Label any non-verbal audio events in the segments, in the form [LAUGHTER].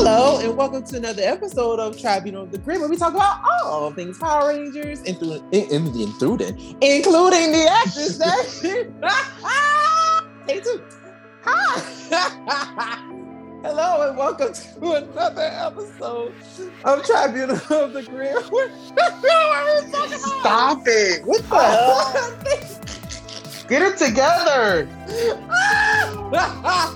Hello, and welcome to another episode of Tribunal of the Grid, where we talk about all things Power Rangers, and including, including, including the actors that. Stay tuned. Hi. Hello, and welcome to another episode of Tribunal of the Grid. [LAUGHS] Stop it! What the hell? [LAUGHS] Get it together! [LAUGHS]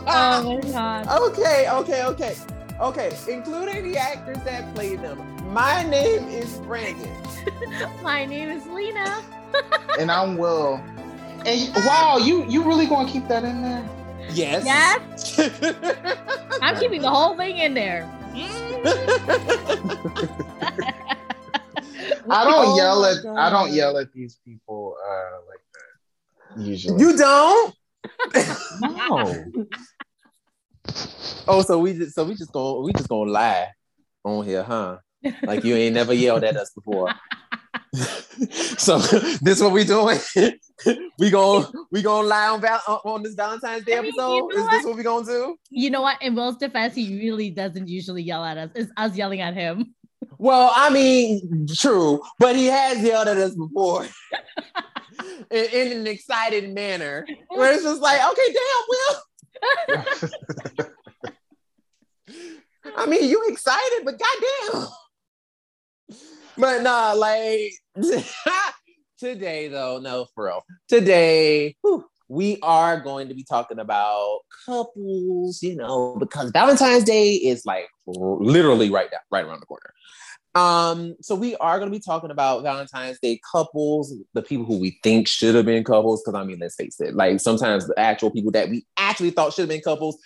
oh my god. Okay, okay, okay. Okay, including the actors that played them. My name is Brandon. [LAUGHS] my name is Lena. [LAUGHS] and I'm Will. And wow, you you really gonna keep that in there? Yes. Yes. [LAUGHS] I'm keeping the whole thing in there. I don't Oh yell my at I don't yell at these people uh like that usually. You don't? no. Oh, so we just so we just gonna we just gonna lie on here, huh? Like you ain't never yelled at us before. [LAUGHS] so this what we doing? [LAUGHS] we gonna we gonna lie on val- on- this Valentine's Day I mean, you episode? know Is this what we gonna do? You know what? In Will's defense, he really doesn't usually yell at us. It's us yelling at him. Well, I mean, true, but he has yelled at us before [LAUGHS] in, in an excited manner, where it's just like, okay, damn, Will. [LAUGHS] I mean, you excited, but goddamn. But nah, like [LAUGHS] today though, no, for real. Today, whew, we are going to be talking about couples, you know, because Valentine's Day is like literally right down, right around the corner. Um, so we are going to be talking about Valentine's Day couples, the people who we think should have been couples. Because I mean, let's face it, like sometimes the actual people that we actually thought should have been couples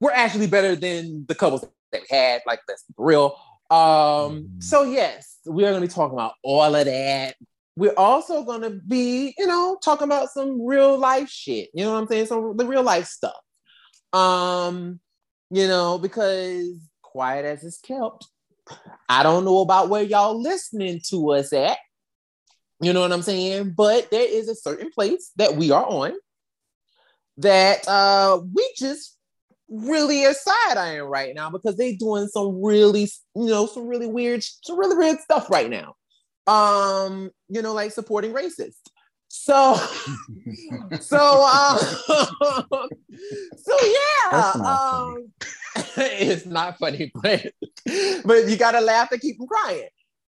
were actually better than the couples that we had. Like that's real. Um, so yes, we are going to be talking about all of that. We're also going to be, you know, talking about some real life shit. You know what I'm saying? So the real life stuff. Um, you know, because quiet as it's kept, I don't know about where y'all listening to us at. You know what I'm saying? But there is a certain place that we are on that uh we just really are side eyeing right now because they doing some really, you know, some really weird, some really weird stuff right now. Um, you know, like supporting racists. So, so, um, so yeah, That's not um, [LAUGHS] it's not funny, but but you gotta laugh to keep from crying.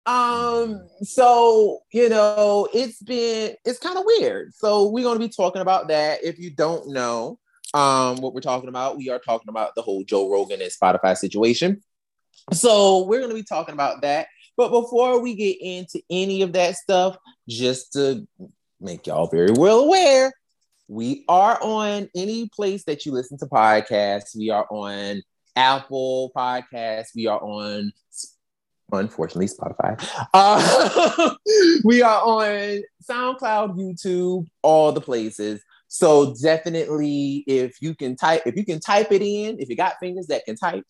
Um, so you know, it's been it's kind of weird. So we're gonna be talking about that. If you don't know, um, what we're talking about, we are talking about the whole Joe Rogan and Spotify situation. So we're gonna be talking about that. But before we get into any of that stuff, just to make y'all very well aware, we are on any place that you listen to podcasts. We are on Apple Podcasts. We are on, unfortunately, Spotify. Uh, [LAUGHS] we are on SoundCloud, YouTube, all the places. So definitely, if you can type, if you can type it in, if you got fingers that can type,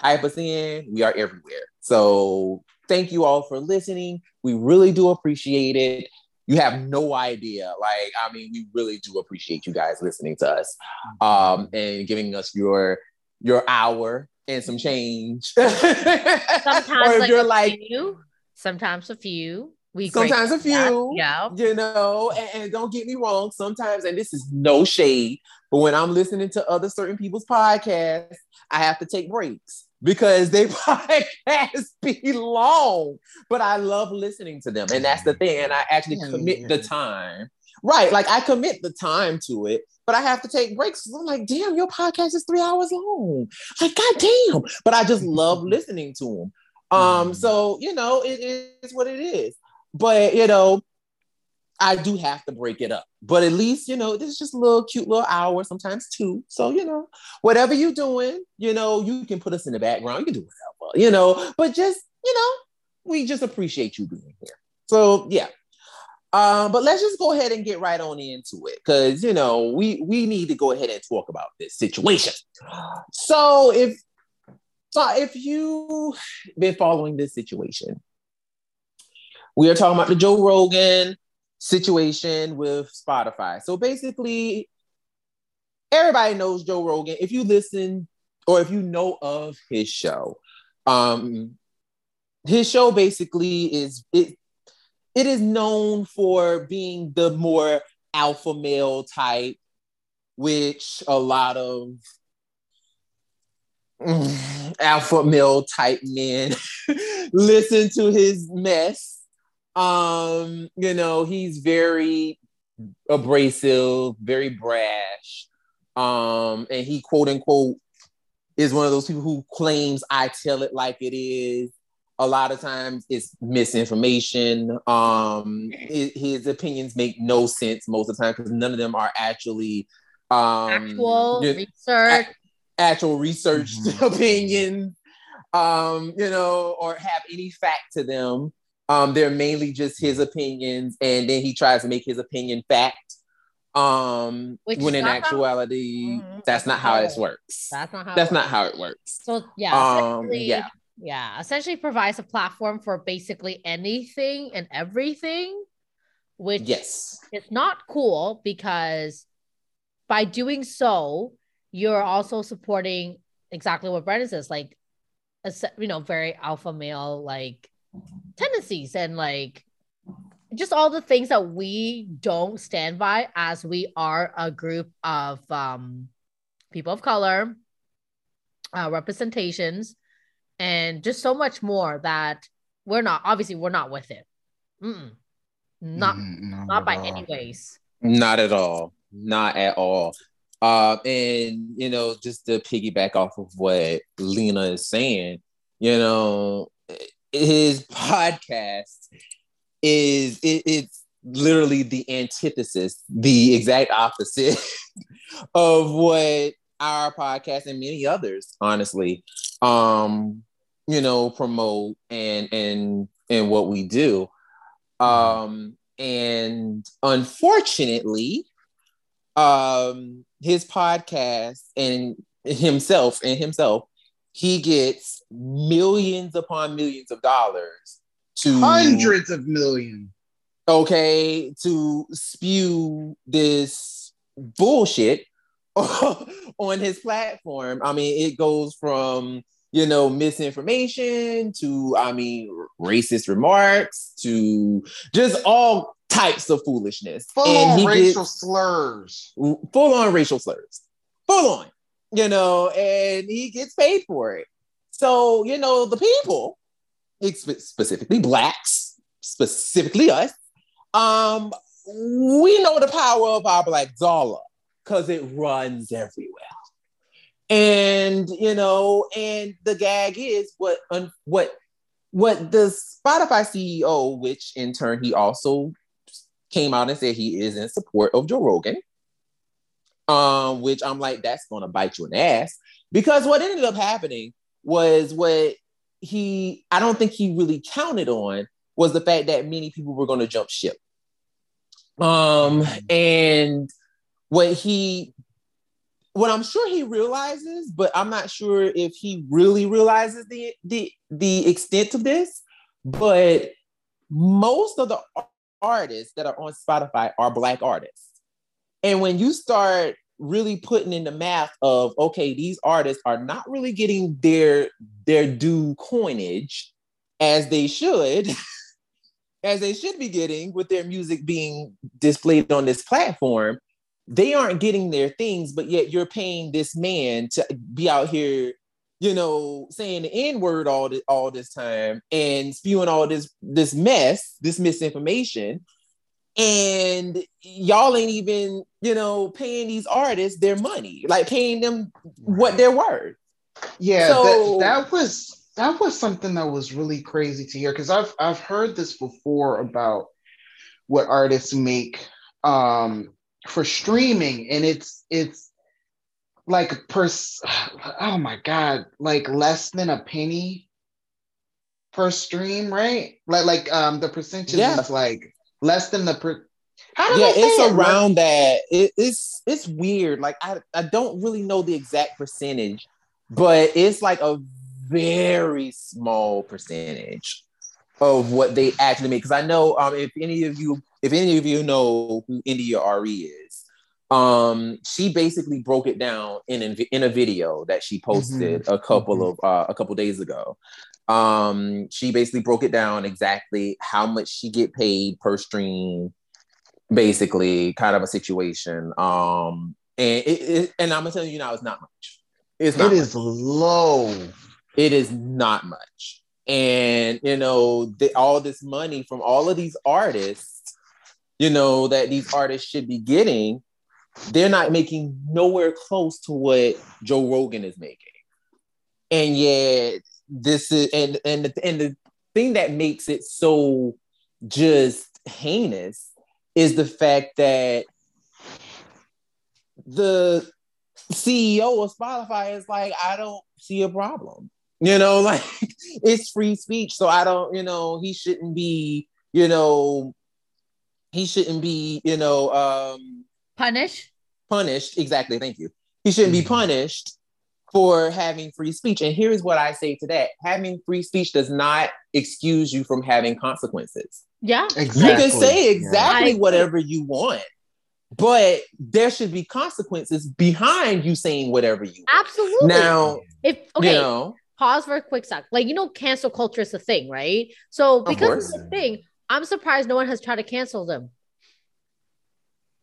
type us in. We are everywhere. So thank you all for listening. We really do appreciate it. You have no idea. Like, I mean, we really do appreciate you guys listening to us um, and giving us your your hour and some change. [LAUGHS] Sometimes or if like you're a like, few, sometimes a few. We sometimes a grateful for that. few. Yeah. you know, and, and don't get me wrong, sometimes, and this is no shade, but when I'm listening to other certain people's podcasts, I have to take breaks because they [LAUGHS] podcasts be long. But I love listening to them, and that's the thing. And I actually commit the time. Right, like I commit the time to it, but I have to take breaks. I'm like, damn, your podcast is three hours long. Like, goddamn. But I just love [LAUGHS] listening to them. Um, Mhm. so you know, it is what it is. But you know, I do have to break it up. But at least, you know, this is just a little cute little hour, sometimes two. So, you know, whatever you're doing, you know, you can put us in the background. You can do whatever, you know, but just, you know, we just appreciate you being here. So yeah. Um, but let's just go ahead and get right on into it because you know we we need to go ahead and talk about this situation. So if so if you've been following this situation, we are talking about the Joe Rogan situation with Spotify. So basically, everybody knows Joe Rogan. If you listen or if you know of his show, um, his show basically is it. It is known for being the more alpha male type, which a lot of [SIGHS] alpha male type men [LAUGHS] listen to his mess. Um, you know, he's very abrasive, very brash. Um, and he quote unquote is one of those people who claims I tell it like it is. A lot of times it's misinformation. Um, his, his opinions make no sense most of the time because none of them are actually um, Actual you- research. actual researched Mhm. [LAUGHS] opinions, um, you know, or have any fact to them. Um, they're mainly just his opinions, and then he tries to make his opinion fact. Um, Which when in not how- actuality, Mhm. that's not how this works. That's not how. That's it not works. how it works. So yeah, Um, yeah. yeah, essentially provides a platform for basically anything and everything, which Yes. is not cool because by doing so, you're also supporting exactly what Brandon says, like, a you know, very alpha male like tendencies and like just all the things that we don't stand by as we are a group of um people of color uh, representations and just so much more that we're not obviously we're not with it Mm-mm. not Mm, no, not by all. any ways Not at all. Not at all. Uh, and you know, just to piggyback off of what Lena is saying, you know, his podcast is it, it's literally the antithesis, the exact opposite [LAUGHS] of what our podcast and many others, honestly, um, you know, promote and and and what we do. Um, and unfortunately, um, his podcast and himself and himself, he gets millions upon millions of dollars to Hundreds of millions. okay to spew this bullshit [LAUGHS] on his platform. I mean, it goes from you know misinformation to I mean racist remarks to just all types of foolishness. Full And on racial slurs. full on racial slurs, full on, you know, and he gets paid for it. So, you know, the people, specifically blacks, specifically us, um, we know the power of our black dollar because it runs everywhere. And you know, and the gag is what what what the Spotify CEO, which in turn he also came out and said he is in support of Joe Rogan. Um, which I'm like, that's gonna bite you in the ass. Because what ended up happening was what he I don't think he really counted on was the fact that many people were gonna jump ship. Um, and what he what I'm sure he realizes, but I'm not sure if he really realizes the the the extent of this. But most of the artists that are on Spotify are black artists. And when you start really putting in the math of okay, these artists are not really getting their their due coinage as they should, [LAUGHS] as they should be getting with their music being displayed on this platform, they aren't getting their things, but yet you're paying this man to be out here, you know, saying the N-word all this all this time and spewing all this this mess, this misinformation. And y'all ain't even, you know, paying these artists their money, like paying them what they're worth. Yeah, So- that, that was that was something that was really crazy to hear because I've I've heard this before about what artists make um for streaming and it's it's like per oh my god like less than a penny per stream right like like um the percentage Yeah. is like less than the per how do yeah, it's it? around that. It, it's it's weird. Like I, I don't really know the exact percentage, but it's like a very small percentage of what they actually make. Because I know um, if any of you if any of you know who India Arie is, Um, she basically broke it down in in a video that she posted mm-hmm. a couple mm-hmm. of uh, a couple days ago. Um, she basically broke it down exactly how much she get paid per stream, basically, kind of a situation. Um, and it, it and I'm gonna tell you now, it's not much. It's not it is low. It is not much, and you know, the, all this money from all of these artists, you know, that these artists should be getting, they're not making nowhere close to what Joe Rogan is making, and yet this is and and the, and the thing that makes it so just heinous is the fact that the CEO of Spotify is like, I don't see a problem. You know, [LAUGHS] like it's free speech. So I don't, you know, he shouldn't be, you know, he shouldn't be, you know, um punished. Punished, exactly. Thank you. He shouldn't be mm-hmm. punished for having free speech. And here's what I say to that having free speech does not excuse you from having consequences. Yeah, exactly. You can say exactly yeah. whatever you want, but there should be consequences behind you saying whatever you want. Absolutely. Now, if okay, you know, pause for a quick sec. Like, you know, cancel culture is a thing, right? So, because it's a thing, I'm surprised no one has tried to cancel them.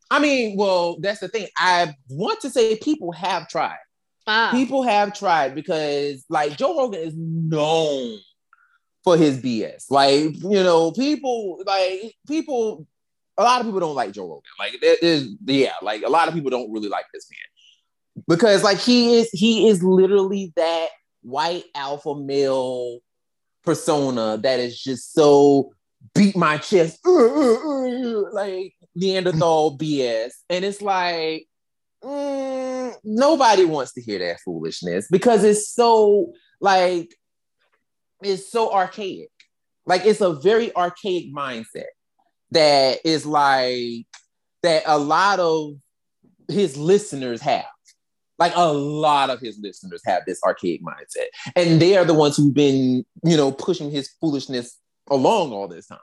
I mean, well, that's the thing. I want to say people have tried. Ah. People have tried because like Joe Rogan is known for his BS. Like, you know, people like people a lot of people don't like Joe Rogan. Like there is yeah, like a lot of people don't really like this man. Because like he is he is literally that white alpha male persona that is just so beat my chest [LAUGHS] like Neanderthal BS. And it's like mm, nobody wants to hear that foolishness because it's so like it's so archaic. Like it's a very archaic mindset that is like that a lot of his listeners have. Like a lot of his listeners have this archaic mindset. And they are the ones who've been, you know, pushing his foolishness along all this time.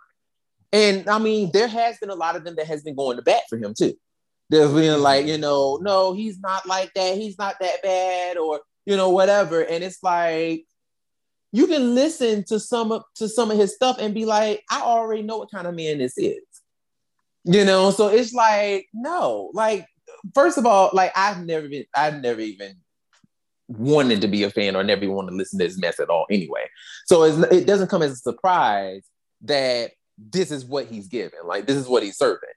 And I mean, there has been a lot of them that has been going to bat for him too. There's oh, been like, you know, no, he's not like that. He's not that bad, or you know, whatever. And it's like you can listen to some of to some of his stuff and be like, I already know what kind of man this is. You know, so it's like, no, like, first of all, like I've never been, I've never even wanted to be a fan or never even want to listen to this mess at all anyway. So it doesn't come as a surprise that this is what he's given. Like this is what he's serving.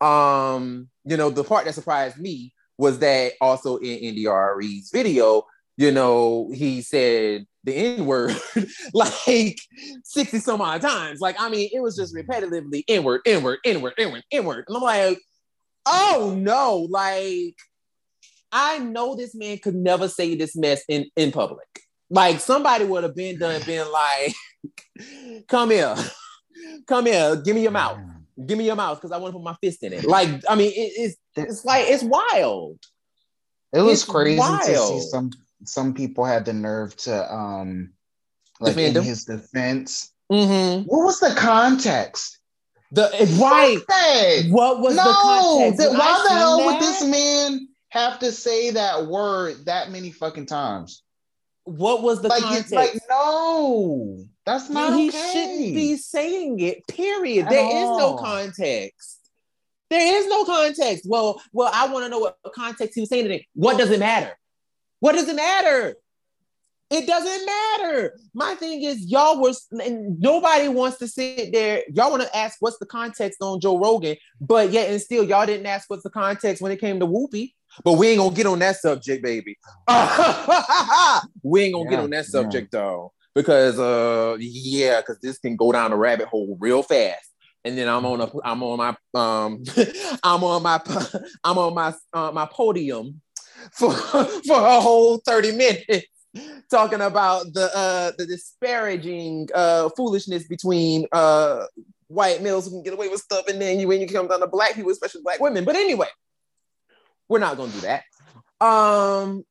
Um, you know, the part that surprised me was that also in India Arie's video, you know, he said the N word [LAUGHS] like 60 some odd times. Like, I mean, it was just repetitively N word, N word, N word, N word, N word. And I'm like, oh no, like, I know this man could never say this mess in, in public. Like, somebody would have been done, been like, [LAUGHS] come here, [LAUGHS] come here, give me your mouth give me your mouth because I want to put my fist in it. Like, I mean, it, it's it's like it's wild. It was it's crazy wild. to see some some people had the nerve to um like Defend in him. his defense. Mm-hmm. What was the context? The right. What was no, the context? Why the hell that? would this man have to say that word that many fucking times? What was the like, context? Like, no. That's not he okay. shouldn't be saying it. Period. At there all. is no context. There is no context. Well, well, I want to know what context he was saying it. What does it matter? What does it matter? It doesn't matter. My thing is, y'all were, and nobody wants to sit there. Y'all want to ask what's the context on Joe Rogan, but yet and still, y'all didn't ask what's the context when it came to Whoopi. But we ain't gonna get on that subject, baby. [LAUGHS] we ain't gonna yeah, get on that subject, yeah. though because uh yeah, because this can go down a rabbit hole real fast. And then I'm on a I'm on my um [LAUGHS] I'm on my [LAUGHS] I'm on my uh, my podium for for a whole 30 minutes talking about the uh the disparaging uh foolishness between uh white males who can get away with stuff and then you when you come down to black people especially black women but anyway we're not gonna do that um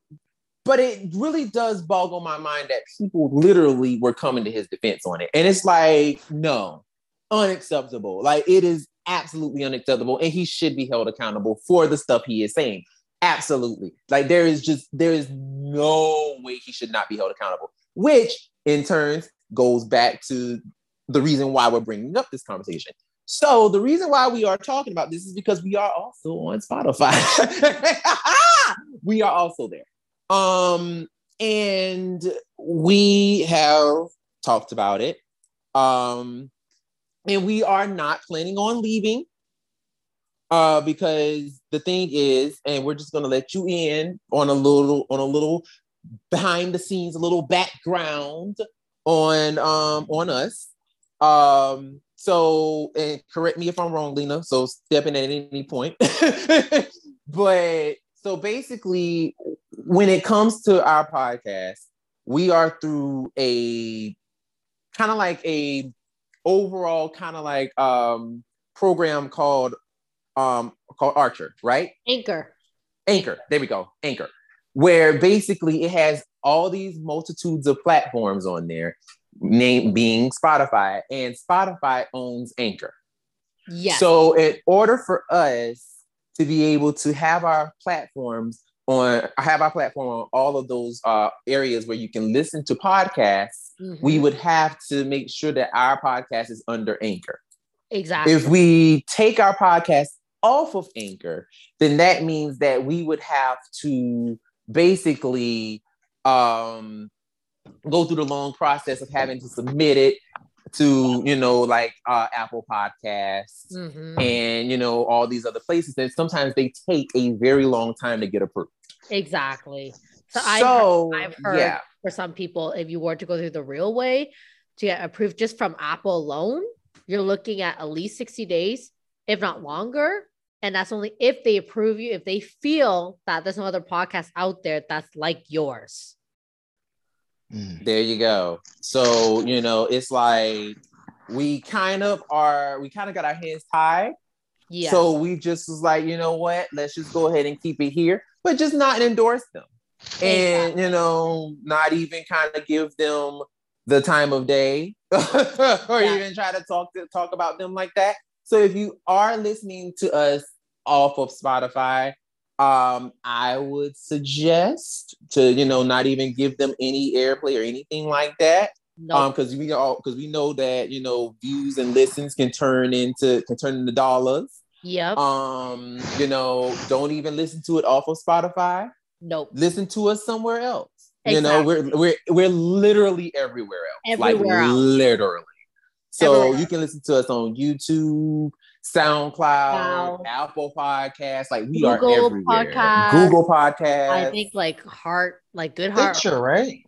but it really does boggle my mind that people literally were coming to his defense on it. And it's like, no, unacceptable. Like it is absolutely unacceptable, and he should be held accountable for the stuff he is saying. Absolutely. Like there is just there is no way he should not be held accountable, which in turn goes back to the reason why we're bringing up this conversation. So the reason why we are talking about this is because we are also on Spotify. [LAUGHS] we are also there. Um and we have talked about it. Um and we are not planning on leaving uh because the thing is and we're just going to let you in on a little on a little behind the scenes a little background on um on us um so and correct me if i'm wrong lena so step in at any point [LAUGHS] but so basically when it comes to our podcast we are through a kind of like a overall kind of like um program called um called Archer, right? Anchor. Anchor. There we go. Anchor. Where basically it has all these multitudes of platforms on there, name being Spotify, and Spotify owns Anchor. Yes. So in order for us to be able to have our platforms on have our platform on all of those uh, areas where you can listen to podcasts, Mhm. we would have to make sure that our podcast is under Anchor. exactly. If we take our podcast off of Anchor, then that means that we would have to basically um, go through the long process of having to submit it to, you know, like uh, Apple Podcasts Mhm. and, you know, all these other places. And sometimes they take a very long time to get approved. Exactly. So, so, I've heard yeah. for some people, if you were to go through the real way to get approved just from Apple alone, you're looking at at least 60 days, if not longer. And that's only if they approve you, if they feel that there's no other podcast out there that's like yours. Mm. There you go. So, you know, it's like we kind of are, we kind of got our hands tied. Yeah. So we just was like, you know what? Let's just go ahead and keep it here, but just not endorse them. And, you know, not even kind of give them the time of day [LAUGHS] or Yeah. even try to talk to talk about them like that. So if you are listening to us off of Spotify, um, I would suggest to, you know, not even give them any airplay or anything like that. no, Um, because we all because we know that you know views and listens can turn into can turn into dollars. yep. Um, you know, don't even listen to it off of Spotify. nope. Listen to us somewhere else. You know, we're we're we're literally everywhere else. Everywhere like else. literally. So Everywhere you can listen to us on YouTube, SoundCloud, Wow. Apple Podcasts. Like we Google are everywhere. Podcasts. Google Podcasts. I think like heart, like good heart Picture, right?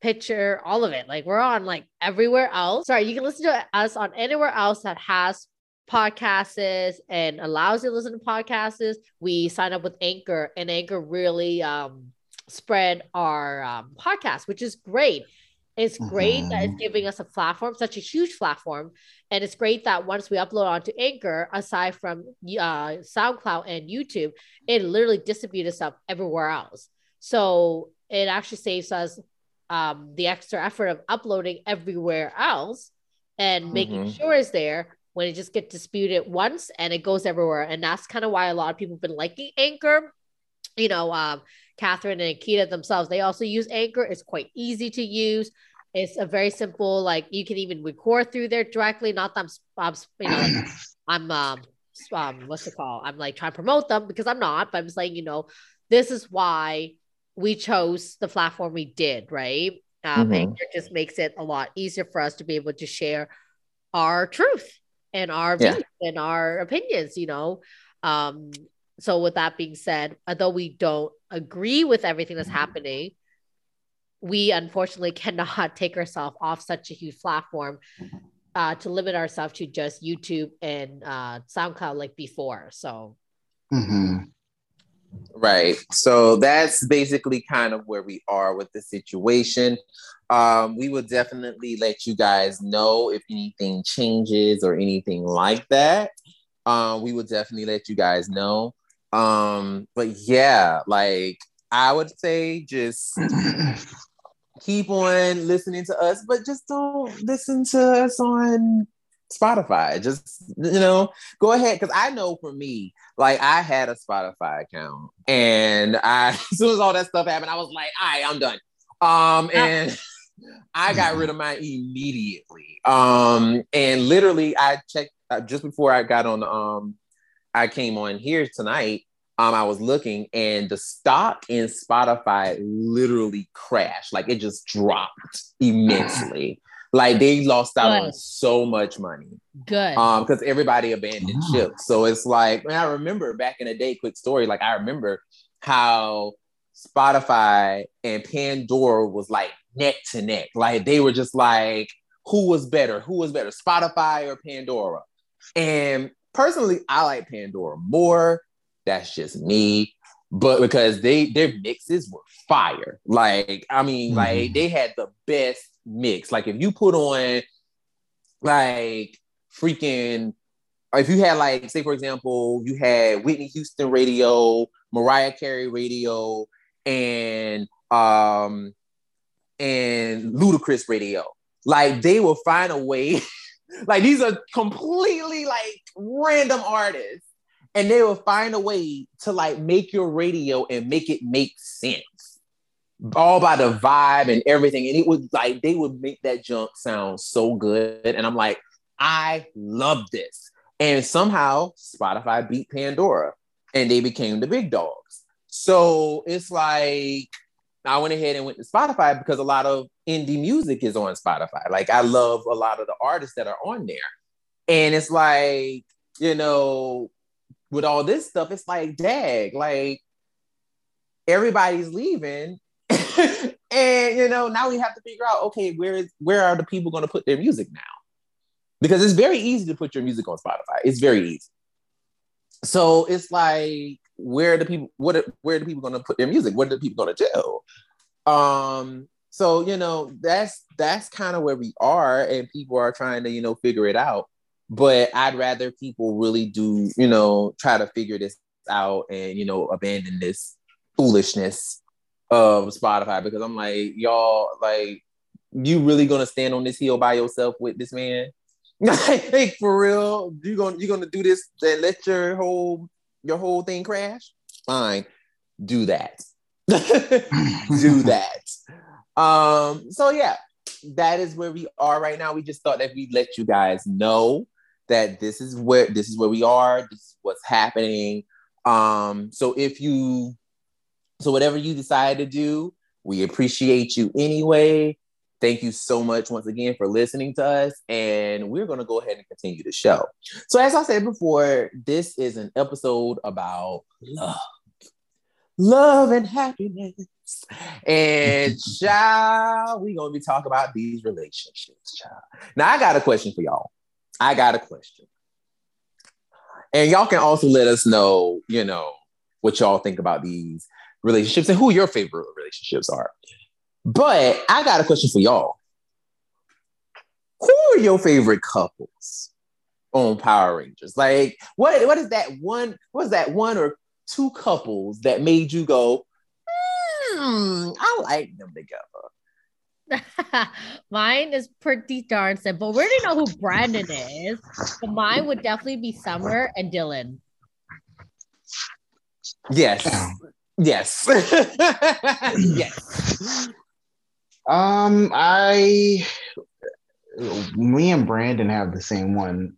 picture, all of it. Like we're on like everywhere else. Sorry, you can listen to us on anywhere else that has podcasts and allows you to listen to podcasts. We sign up with Anchor, and Anchor really um, spread our um, podcast, which is great. It's great that it's Mhm. giving us a platform, such a huge platform, and it's great that once we upload onto Anchor, aside from uh, SoundCloud and YouTube, it literally distributes itself everywhere else. So it actually saves us um, the extra effort of uploading everywhere else and making Mhm. sure it's there when it just gets disputed once and it goes everywhere. And that's kind of why a lot of people have been liking Anchor. You know, um, Catherine and Nakia themselves, they also use Anchor. It's quite easy to use. It's a very simple, like you can even record through there directly. Not that I'm, I'm you know, like, [CLEARS THROAT] I'm um, um, what's it called? I'm like trying to promote them because I'm not, but I'm saying, you know, this is why we chose the platform we did, right? Um, Mhm. Anchor just makes it a lot easier for us to be able to share our truth and our Yeah. views and our opinions, you know. Um, so with that being said, although we don't agree with everything that's happening, we unfortunately [LAUGHS] cannot take ourselves off such a huge platform uh, to limit ourselves to just YouTube and uh, SoundCloud like before. So Mhm. Right. So that's basically kind of where we are with the situation. Um, we will definitely let you guys know if anything changes or anything like that. Um, we will definitely let you guys know. Um, but yeah, like I would say just [CLEARS THROAT] keep on listening to us, but just don't listen to us on Spotify. Just you know, go ahead because I know for me, like I had a Spotify account, and I [LAUGHS] as soon as all that stuff happened, I was like, "All right, I'm done." Um, and I got rid of mine immediately. Um, and literally, I checked uh, just before I got on. The um, I came on here tonight. Um, I was looking, and the stock in Spotify literally crashed. Like it just dropped immensely. [SIGHS] Like they lost out Good. on so much money. Good. Um, because everybody abandoned oh. ship. So it's like, man, I remember back in the day, quick story. Like I remember how Spotify and Pandora was like neck to neck. Like they were just like, who was better? Who was better, Spotify or Pandora? And personally, I like Pandora more. That's just me. But because they their mixes were fire. Like, I mean, mm-hmm. like they had the best mix. Like if you put on like freaking if you had like say for example you had Whitney Houston radio, Mariah Carey radio, and um and Ludacris radio, like they will find a way. [LAUGHS] like these are completely like random artists, and they will find a way to like make your radio and make it make sense all by the vibe and everything. And it was like they would make that junk sound so good. And I'm like, I love this. And somehow Spotify beat Pandora and they became the big dogs. So it's like I went ahead and went to Spotify because a lot of indie music is on Spotify. Like I love a lot of the artists that are on there. And it's like, you know, with all this stuff, it's like, dag, like everybody's leaving [LAUGHS] and you know, now we have to figure out, okay, where is where are the people going to put their music now? Because it's very easy to put your music on Spotify. It's very easy. So it's like, where are the people? What? Are, where are the people going to put their music? What are the people going to do? Um. So you know, that's that's kind of where we are, and people are trying to you know figure it out. But I'd rather people really do you know try to figure this out and you know abandon this foolishness of Spotify because I'm like, y'all, like, you really gonna stand on this hill by yourself with this man? [LAUGHS] like for real, you gonna you gonna do this and let your whole your whole thing crash? Fine, do that. [LAUGHS] do that. Um, so yeah, that is where we are right now. We just thought that we'd let you guys know that this is where this is where we are, this is what's happening. Um, so if you so, whatever you decide to do, we appreciate you anyway. Thank you so much once again for listening to us. And we're going to go ahead and continue the show. So, as I said before, this is an episode about love, love and happiness. And, [LAUGHS] child, we're going to be talking about these relationships, child. Now, I got a question for y'all. I got a question. And y'all can also let us know, you know, what y'all think about these relationships and who your favorite relationships are. But I got a question for y'all. Who are your favorite couples on Power Rangers? Like, what what is that one? What is that one or two couples that made you go, hmm, I like them together? [LAUGHS] mine is pretty darn simple. We already know who Brandon is, but mine would definitely be Summer and Dylan. Yes. Yes. [LAUGHS] yes. Um, I, me and Brandon have the same one.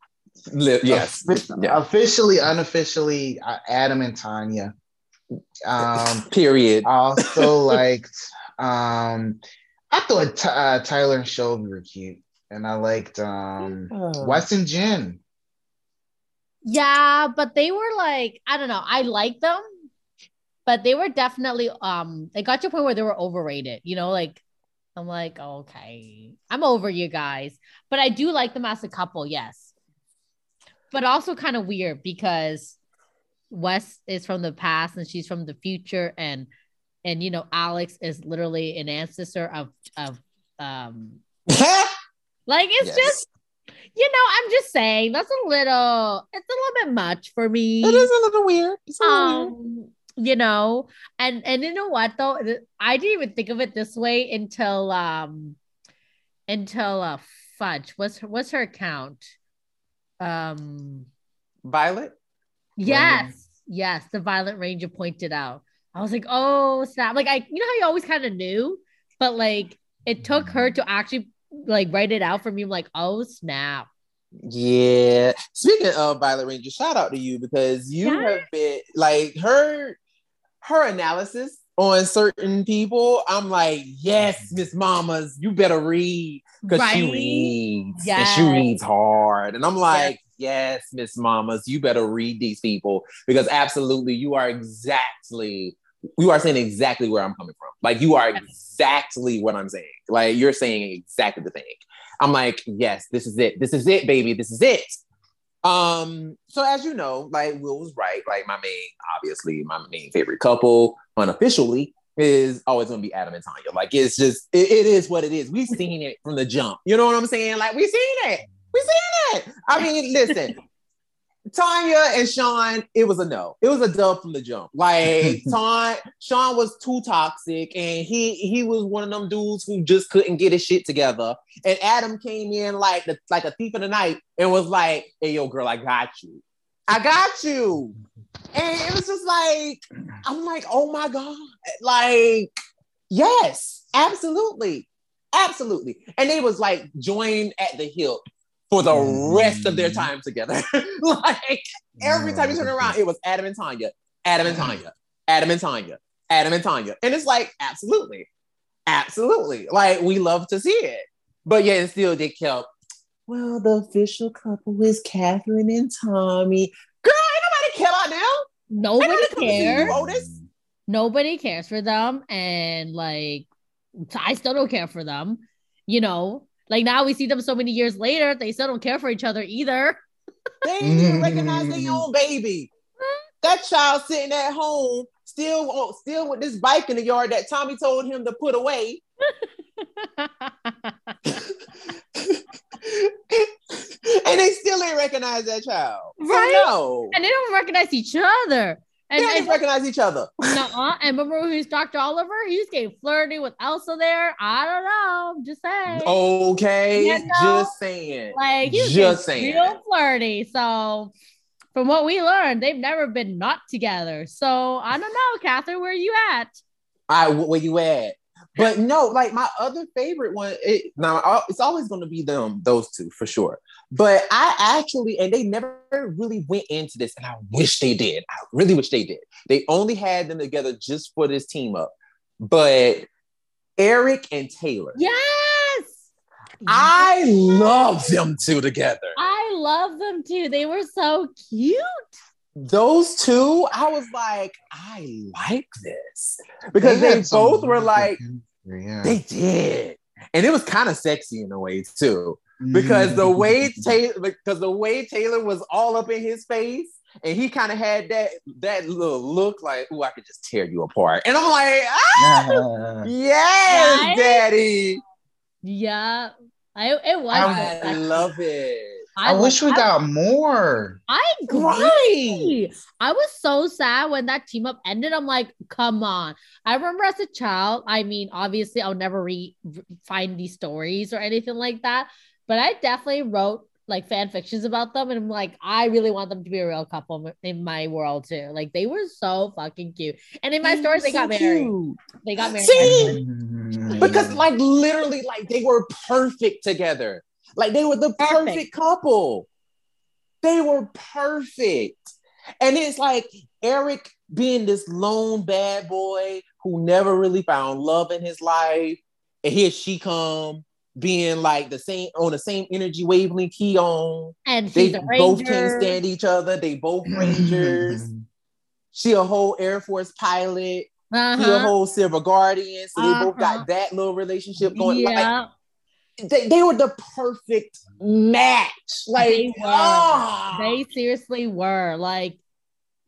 Yes. yeah. Officially, unofficially, uh, Adam and Tanya. Um, [LAUGHS] period. Also [LAUGHS] liked. Um, I thought uh, Tyler and Shelby were cute, and I liked um, oh. Wes and Jen. Yeah, but they were like, I don't know. I like them, but they were definitely um they got to a point where they were overrated you know like i'm like okay i'm over you guys but i do like them as a couple yes but also kind of weird because wes is from the past and she's from the future and and you know alex is literally an ancestor of of um [LAUGHS] like it's yes. just you know, I'm just saying that's a little, it's a little bit much for me. It is a little weird. It's a little um, weird you know and and you know what though i didn't even think of it this way until um until uh fudge what's her what's her account um Violet. yes, yes, the Violet Ranger pointed out. I was like, oh snap! Like I, you know how you always kind of knew, but like it took her to actually like write it out for me. I'm like, oh snap! Yeah. Speaking of Violet Ranger, shout out to you because you Yeah. have been like her her analysis on certain people. I'm like, yes, mm-hmm. Miss Mamas, you better read because she Right? reads and she reads hard. And I'm like, yes, Miss Mamas, you better read these people because absolutely, you are exactly you are saying exactly where I'm coming from. Like you are exactly what I'm saying. Like you're saying exactly the thing. I'm like, yes, this is it. This is it, baby. This is it. Um, so as you know, like Will was right. Like my main, obviously, my main favorite couple unofficially is always gonna be Adam and Tanya. Like it's just it, it is what it is. We've seen it from the jump. You know what I'm saying? Like we've seen it. We've seen it. I mean, listen. Tanya and Sean, it was a no. It was a dub from the jump. Like [LAUGHS] Sean, Sean was too toxic, and he he was one of them dudes who just couldn't get his shit together. And Adam came in like the like a thief in the night and was like, "Hey, yo, girl, I got you. I got you." And it was just like, I'm like, oh my god, like, yes, absolutely, absolutely. And they was like joined at the hip for the mm. rest of their time together. [LAUGHS] like every time you turn around, it was Adam and Tanya, Adam and Tanya, Adam and Tanya, Adam and Tanya. And it's like, absolutely, absolutely. Like we love to see it. But yet and still they kept, well, the official couple is Catherine and Tommy. Girl, ain't nobody care about them. Nobody nobody coming to see you, cares. Otis. Nobody cares for them, and like I still don't care for them. You know, like now we see them so many years later, they still don't care for each other either. They ain't even recognize their mm. own baby. That child sitting at home, still, oh, still with this bike in the yard that Tommy told him to put away. [LAUGHS] and they still ain't recognize that child. So Right? no. and they don't recognize each other. They And, don't and recognize each other. nuh-uh. [LAUGHS] and remember was Dr. Oliver? He was getting flirty with Elsa there. I don't know. Just saying. Okay, You know? just saying. like he's just saying. real flirty. So from what we learned, they've never been not together. So I don't know, Catherine, where you at? I where you at? But no, like my other favorite one. It, now it's always going to be them, those two for sure. But I actually, and they never really went into this, and I wish they did. I really wish they did. They only had them together just for this team up. But Eric and Taylor, Yes. I love them two together. I love them too. They were so cute. Those two, I was like, I like this because They they, both were like, yeah. they did, and it was kind of sexy in a way too. Because the way Taylor, because the way Taylor was all up in his face, and he kind of had that that little look like, "Ooh, I could just tear you apart," and I'm like, ah, [LAUGHS] yes, Right? daddy, Yeah. I it was. I- I love it. I, wish we got more. I agree. Right. I was so sad when that team up ended. I'm like, come on. I remember as a child, I mean, obviously, I'll never re- find these stories or anything like that, but I definitely wrote like fan fictions about them. And I'm like, I really want them to be a real couple in my world too. Like, they were so fucking cute. And in my stories, they got married. cute. They got married. See, [LAUGHS] because like literally, like they were perfect together. Like they were the Perfect. perfect couple. They were perfect. And it's like Eric being this lone bad boy who never really found love in his life. And here she come being like the same on the same energy wavelength he on. and They she's a both can't stand each other. They both [LAUGHS] rangers. she a whole Air Force pilot. He a Uh-huh. whole Silver Guardian. So they both Uh-huh. got that little relationship going. Like, Yeah. they, they were the perfect match. Like, They were. ah, they seriously were like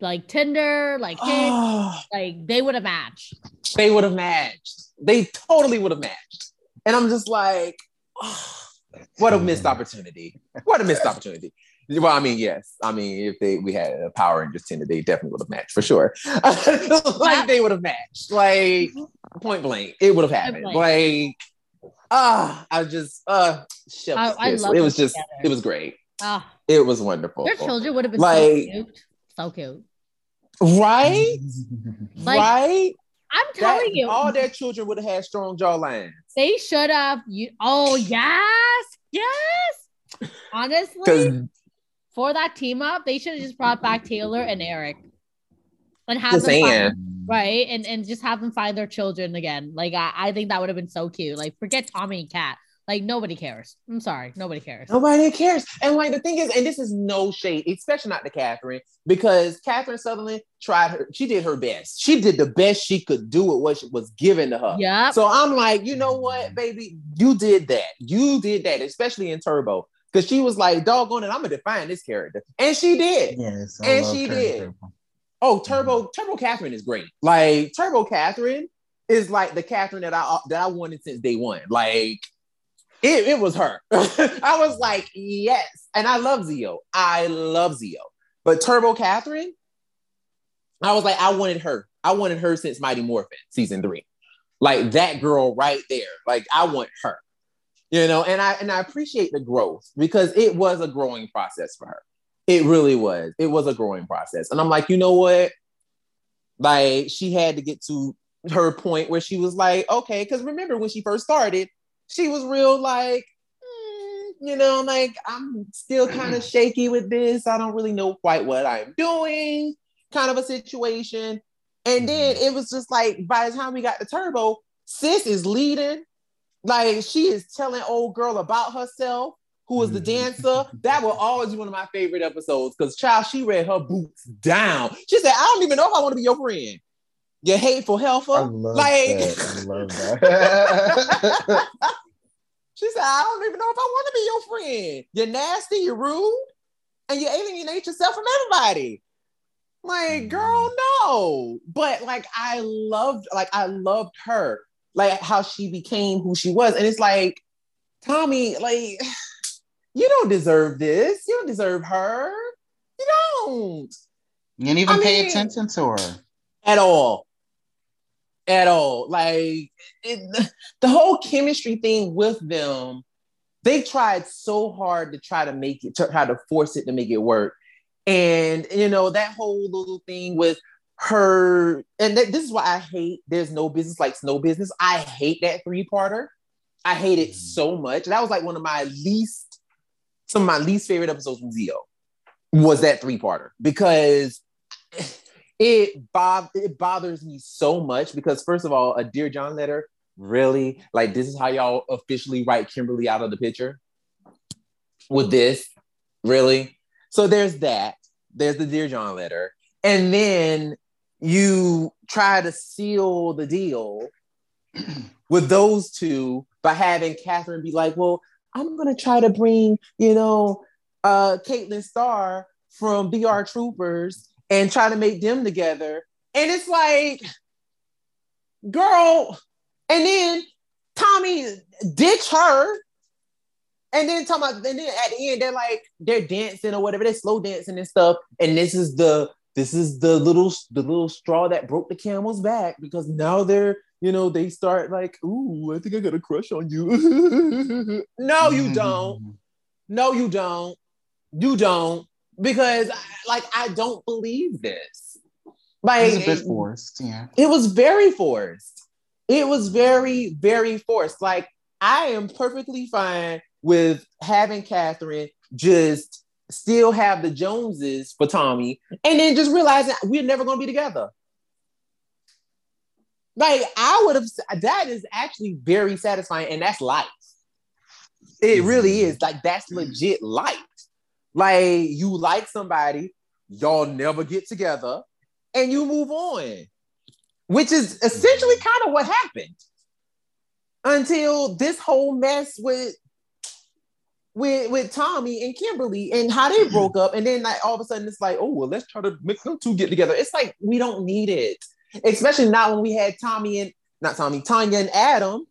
like Tinder, like Hinge, ah, like they would have matched. they would have matched. They totally would have matched. And I'm just like, ah, [SIGHS] what a missed opportunity. What a missed [LAUGHS] opportunity. Well, I mean, yes. I mean, if they we had a Power Rangers Tinder, they definitely would have matched for sure. [LAUGHS] like they would have matched. Like point blank, it would have happened. Like, ah, I just uh, I- I love it was just, together. it was great. Oh, It was wonderful. their children would have been Like- so cute. So cute. Right? Like, right? I'm That- telling you, all their children would have had strong jawlines. they should have. You. Oh yes, yes. Honestly, for that team up, they should have just brought back Taylor and Eric, and have just them find- right, and and just have them find their children again. Like I, I think that would have been so cute. Like forget Tommy and Kat. Like nobody cares. I'm sorry, nobody cares. Nobody cares. And like the thing is, and this is no shade, especially not to Catherine, because Catherine Sutherland tried her, she did her best. She did the best she could do with what was given to her. Yep. So I'm like, you know what, baby, you did that. You did that, especially in Turbo. Because she was like, doggone it, I'm gonna define this character. And she did. Yes, And she Karen did. Turbo. Oh, Turbo, Turbo Catherine is great. Like Turbo Catherine is like the Catherine that I that I wanted since day one. Like it, it was her. [LAUGHS] I was like, yes. And I love Zeo. I love Zeo. But Turbo Catherine, I was like, I wanted her. I wanted her since Mighty Morphin season three. Like that girl right there. Like I want her. You know, and I and I appreciate the growth because it was a growing process for her. It really was. It was a growing process. And I'm like, you know what? Like she had to get to her point where she was like, okay, because remember when she first started, she was real like, mm, you know, like I'm still kind of shaky with this. I don't really know quite what I'm doing, kind of a situation. And then it was just like by the time we got the turbo, sis is leading. Like she is telling old girl about herself, who was the dancer. That will always be one of my favorite episodes because child, she read her boots down. She said, I don't even know if I want to be your friend. You hateful helper. I love like that. I love that. [LAUGHS] she said, I don't even know if I want to be your friend. You're nasty, you're rude, and you alienate yourself from everybody. Like, mm. girl, no. But like I loved, like I loved her, like how she became who she was. And it's like, Tommy, like, [SIGHS] you don't deserve this. You don't deserve her. You don't you didn't even I pay mean- attention to her. at all. At all. Like it, the whole chemistry thing with them, they tried so hard to try to make it, to try to force it to make it work. And you know, that whole little thing with her, and that, this is why I hate there's no business like no business. I hate that three-parter. I hate it mm. so much. That was like one of my least, some of my least favorite episodes from Zeo was that three-parter because it it bothers me so much because first of all, a Dear John letter, really? Like this is how y'all officially write Kimberly out of the picture? With this? Really? So there's that. There's the Dear John letter. And then you try to seal the deal [CLEARS THROAT] with those two by having Catherine be like, well, I'm gonna try to bring, you know, uh Kaitlin Starr from VR Troopers and try to make them together. And it's like, girl, and then Tommy ditch her. And then talking about, and then at the end, they're like, they're dancing or whatever, they're slow dancing and stuff. And this is the this is the little the little straw that broke the camel's back because now they're you know they start like ooh i think i got a crush on you [LAUGHS] no you don't [LAUGHS] no you don't you don't because like i don't believe this like a bit forced, yeah. it was very forced. It was very, very forced. Like, I am perfectly fine with having Catherine just still have the Joneses for Tommy and then just realizing we're never going to be together. Like, I would have, that is actually very satisfying, and that's life. It really mm-hmm. is. Like, that's legit life. Like, you like somebody, y'all never get together, and you move on. Which is essentially kind of what happened until this whole mess with with with Tommy and Kimberly and how they broke up, and then like all of a sudden it's like, oh well, let's try to make them two get together. It's like we don't need it, especially not when we had Tommy and not Tommy, Tanya and Adam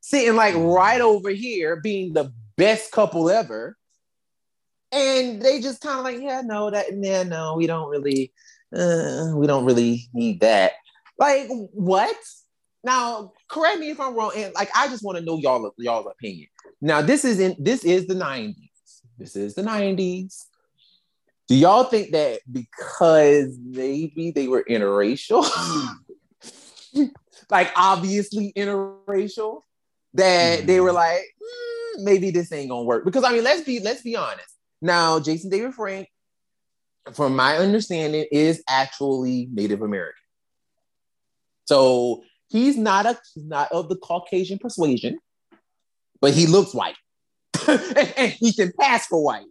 sitting like right over here, being the best couple ever, and they just kind of like, yeah, no, that yeah, no, we don't really, uh, we don't really need that. Like what? Now, correct me if I'm wrong, and like I just want to know y'all y'all's opinion. Now, this is in this is the 90s. this is the 90s. Do y'all think that because maybe they were interracial, [LAUGHS] like obviously interracial, that mm. they were like, mm, maybe this ain't gonna work? Because I mean, let's be let's be honest. Now, Jason David Frank, from my understanding, is actually Native American. So he's not a he's not of the Caucasian persuasion, but he looks white. [LAUGHS] and he can pass for white.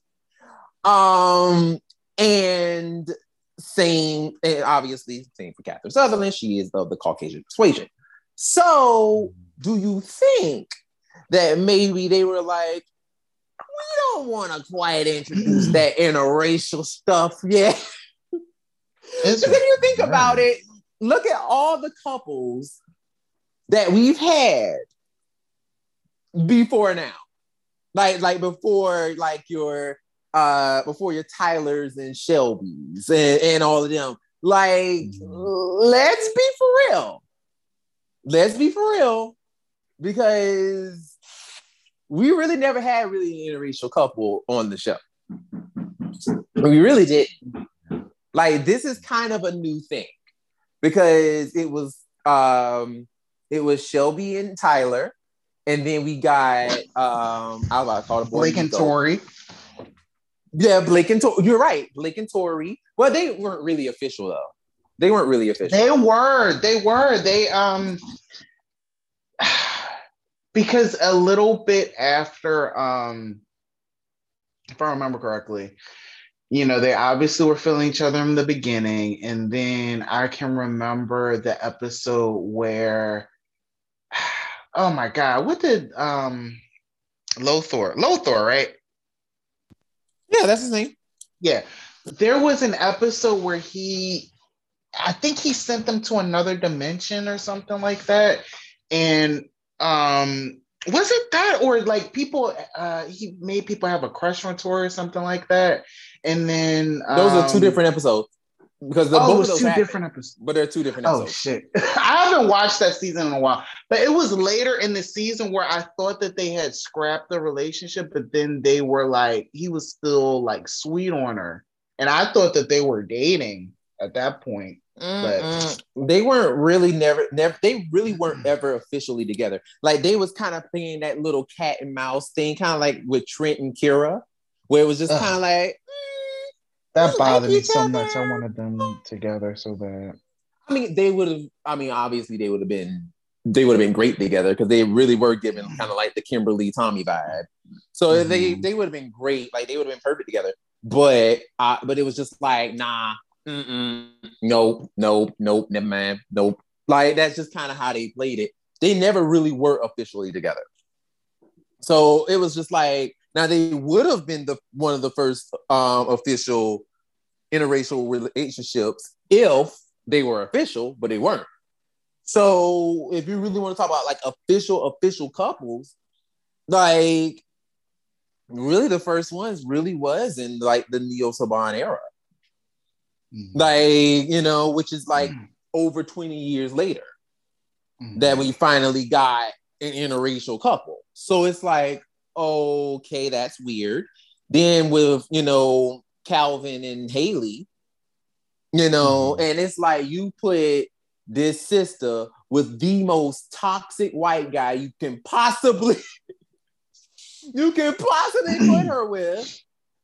Um, and same, and obviously, same for Catherine Sutherland. She is of the Caucasian persuasion. So, do you think that maybe they were like, we don't want to quite introduce that interracial stuff yet? Because if you think about it, look at all the couples that we've had before now. Like, like before, like your uh before your Tylers and Shelbys and, and all of them. Like, mm-hmm. let's be for real. Let's be for real. Because we really never had really an interracial couple on the show. We really did. Like, this is kind of a new thing because it was um it was Shelby and Tyler, and then we got um I was about to call it Blake and Tori. Yeah, Blake and Tori. You're right, Blake and Tori. Well, they weren't really official though. They weren't really official. They were. They were. They um because a little bit after um if I remember correctly, you know, they obviously were feeling each other in the beginning. And then I can remember the episode where [SIGHS] oh my god, what did um Lothor, Lothor, right? Yeah, that's his name. Yeah. There was an episode where he I think he sent them to another dimension or something like that. And um was it that or like people uh he made people have a crush on Tori or something like that. And then um, those are two um, different episodes because the oh, both two different episodes. But they're two different oh, episodes. Oh shit! [LAUGHS] I haven't watched that season in a while, but it was later in the season where I thought that they had scrapped the relationship, but then they were like, he was still like sweet on her, and I thought that they were dating at that point. But they weren't really never never they really weren't ever officially together. Like they was kind of playing that little cat and mouse thing, kind of like with Trent and Kira, where it was just kind of like. Mm, that bothered me so much. I wanted them together so bad. I mean, they would have. I mean, obviously, they would have been. They would have been great together because they really were given kind of like the Kimberly Tommy vibe. So mm-hmm. they they would have been great. Like they would have been perfect together. But uh, but it was just like nah, mm-mm, nope, nope, nope, never nope. Like that's just kind of how they played it. They never really were officially together. So it was just like now they would have been the one of the first um, official interracial relationships if they were official, but they weren't. So if you really want to talk about like official official couples, like really the first ones really was in like the Neo Saban era. Mm-hmm. Like, you know, which is like mm-hmm. over 20 years later mm-hmm. that we finally got an interracial couple. So it's like, okay, that's weird. Then with, you know, Calvin and Hayley, you know, and it's like you put this sister with the most toxic white guy you can possibly [LAUGHS] you can possibly put [CLEARS THROAT] her with.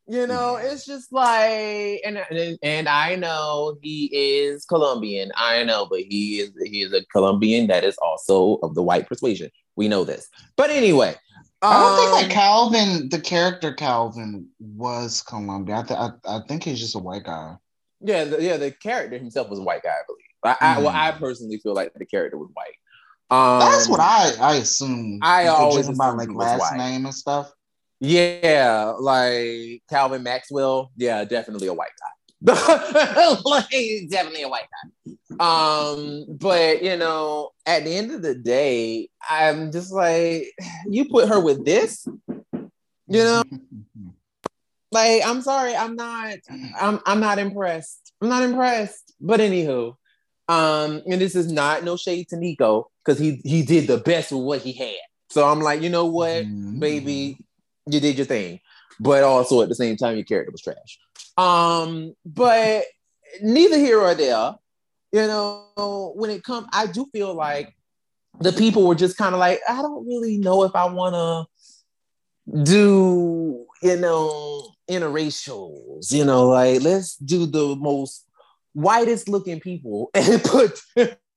You know, it's just like, and, and and I know he is Colombian. I know, but he is he is a Colombian that is also of the white persuasion. We know this. But anyway, I don't think that um, Calvin, the character Calvin, was Colombian. I, th- I, I think he's just a white guy. Yeah, the, yeah. The character himself was a white guy, I believe. I, mm. I, well, I hmm. personally feel like the character was white. Um, That's what I I assume. I always about like last white. name and stuff. Yeah, like Calvin Maxwell. Yeah, definitely a white guy. [LAUGHS] like definitely a white guy. Um, but you know, at the end of the day, I'm just like, you put her with this, you know. [LAUGHS] like, I'm sorry, I'm not, I'm, I'm not impressed. I'm not impressed. But anywho, um, and this is not no shade to Nico because he he did the best with what he had. So I'm like, you know what, mm-hmm. baby, you did your thing. but also at the same time, your character was trash. Um, but neither here or there. You know, when it comes, I do feel like the people were just kind of like, I don't really know if I want to do, you know, interracials. You know, like let's do the most whitest looking people [LAUGHS] and put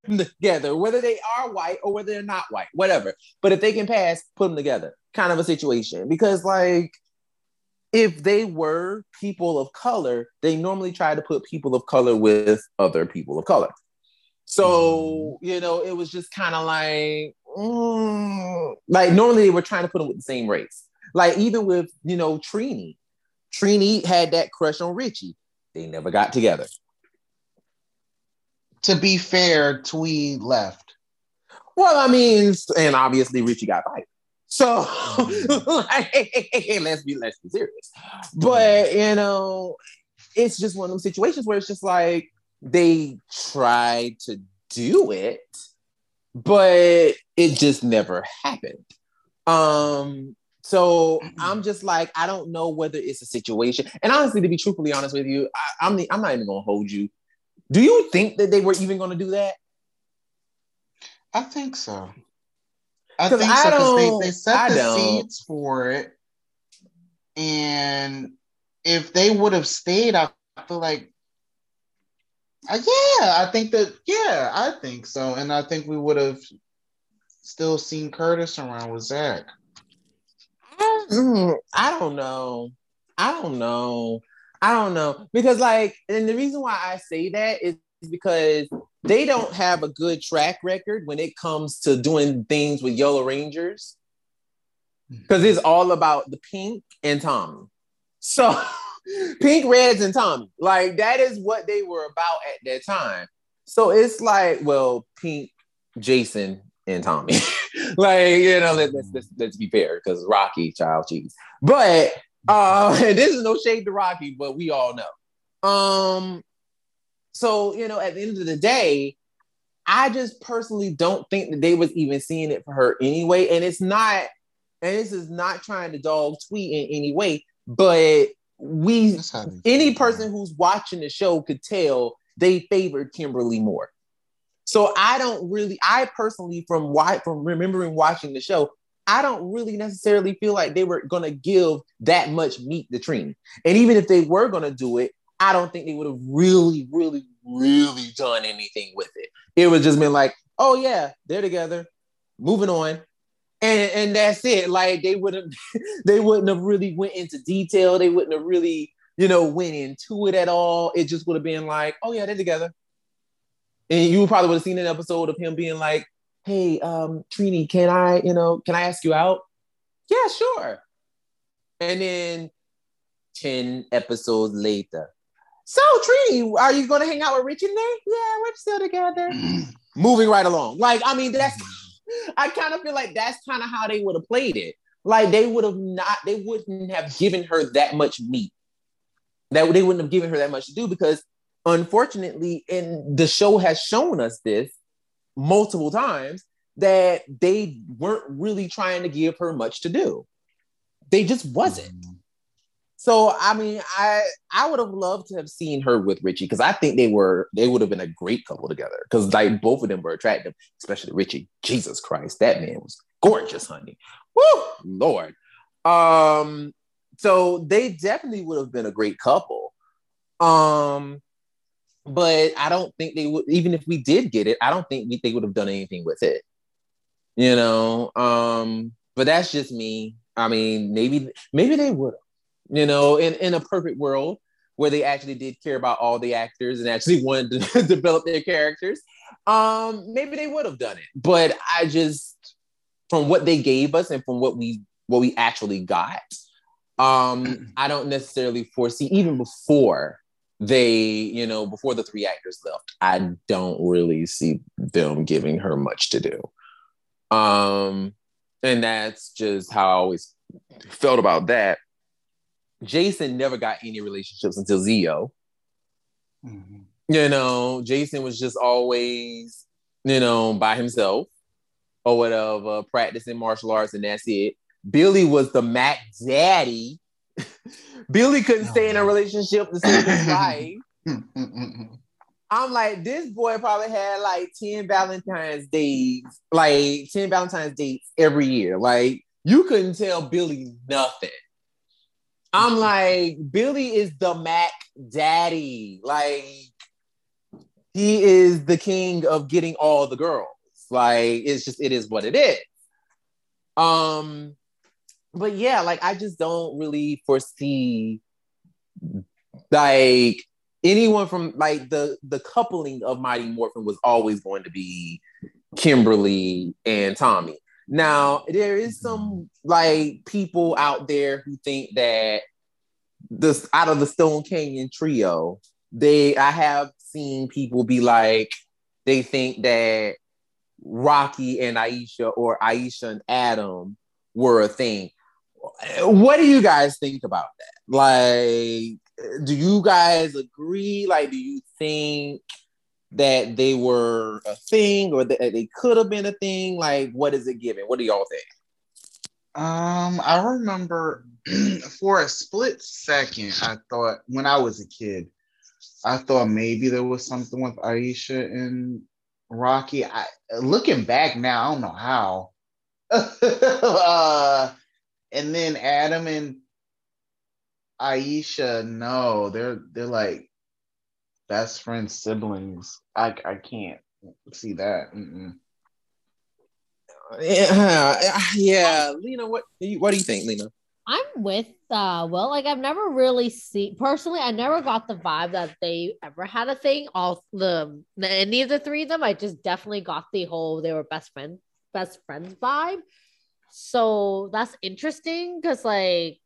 them together, whether they are white or whether they're not white, whatever. But if they can pass, put them together, kind of a situation. Because, like, if they were people of color, they normally try to put people of color with other people of color. So, mm-hmm. you know, it was just kind of like, mm, like normally they were trying to put them with the same race. Like, even with, you know, Trini, Trini had that crush on Richie. They never got together to be fair, Thuy left. Well, I mean, and obviously Richie got fired. So [LAUGHS] like, let's be let's be serious. But you know, it's just one of those situations where it's just like they tried to do it, but it just never happened. Um, so I'm just like, I don't know whether it's a situation. And honestly, to be truthfully honest with you, I, I'm the, I'm not even gonna hold you. Do you think that they were even going to do that? I think so. I think I so because they, they set I the don't. seeds for it. And if they would have stayed, I feel like, uh, yeah, I think that, yeah, I think so. And I think we would have still seen Curtis around with Zach. Mm, I don't know. I don't know. I don't know because like, and the reason why I say that is because they don't have a good track record when it comes to doing things with Yellow Rangers. Mm-hmm. Because it's all about the pink and Tommy. So [LAUGHS] pink, reds, and Tommy. Like that is what they were about at that time. So it's like, well, pink, Jason, and Tommy. [LAUGHS] like, you know, let, us let's, let's be fair, because Rocky, child cheese. But uh, [LAUGHS] this is no shade to Rocky, but we all know. Um, so you know, at the end of the day, I just personally don't think that they was even seeing it for her anyway. And it's not, and this is not trying to dog Thuy in any way, but we any person who's watching the show could tell they favored Kimberly more. So I don't really, I personally, from why from remembering watching the show, I don't really necessarily feel like they were gonna give that much meat to Trini. And even if they were gonna do it, I don't think they would have really, really, really done anything with it. It would just been like, oh yeah, they're together, moving on. And, and that's it. Like they wouldn't [LAUGHS] they wouldn't have really went into detail. They wouldn't have really, you know, went into it at all. It just would have been like, oh yeah, they're together. And you probably would have seen an episode of him being like, hey, um, Trini, can I, you know, can I ask you out? Yeah, sure. And then 10 episodes later. So, Trini, are you gonna hang out with Rich and Nate? Yeah, we're still together. [CLEARS THROAT] Moving right along. Like, I mean, that's [LAUGHS] I kind of feel like that's kind of how they would have played it. Like they would have not, they wouldn't have given her that much meat. That they wouldn't have given her that much to do because unfortunately, and the show has shown us this multiple times that they weren't really trying to give her much to do. They just wasn't. Mm. So I mean, I I would have loved to have seen her with Richie because I think they were they would have been a great couple together because like both of them were attractive, especially Richie. Jesus Christ, that man was gorgeous, honey. Woo, Lord. Um, so they definitely would have been a great couple. Um, but I don't think they would. Even if we did get it, I don't think we, they would have done anything with it. You know, um, but that's just me. I mean, maybe maybe they would. You know, in in a perfect world where they actually did care about all the actors and actually [LAUGHS] wanted to [LAUGHS] develop their characters, um, maybe they would have done it. But I just, from what they gave us and from what we what we actually got, um, I don't necessarily foresee even before they, you know, before the three actors left, I don't really see them giving her much to do. Um, and that's just how I always felt about that. Jason never got any relationships until Zeo. Mm-hmm. You know, Jason was just always, you know, by himself or whatever, practicing martial arts, and that's it. Billy was the Mac daddy [LAUGHS] Billy couldn't stay in a relationship to save his [LAUGHS] life. I'm like, this boy probably had like 10 Valentine's days, like 10 Valentine's dates every year. Like, you couldn't tell Billy nothing. I'm like, Billy is the Mac daddy. Like, he is the king of getting all the girls. Like, it's just, it is what it is. Um, but yeah, like I just don't really foresee like anyone from like the the coupling of Mighty Morphin was always going to be Kimberly and Tommy. Now there is some like people out there who think that this out of the Stone Canyon trio, they I have seen people be like they think that Rocky and Aisha or Aisha and Adam were a thing. What do you guys think about that? Like, do you guys agree? Like, do you think that they were a thing or that they could have been a thing? Like, what is it given? What do y'all think? Um, I remember [CLEARS THROAT] for a split second, I thought when I was a kid, I thought maybe there was something with Aisha and Rocky. I looking back now, I don't know how. [LAUGHS] uh, and then Adam and Aisha, no, they're they're like best friends, siblings. I I can't see that. Mm-mm. Yeah, [SIGHS] yeah, Lena. What what do you think, Lena? I'm with uh well, like I've never really seen personally, I never got the vibe that they ever had a thing. All the any of the three of them, I just definitely got the whole they were best friends, best friends vibe. So that's interesting because like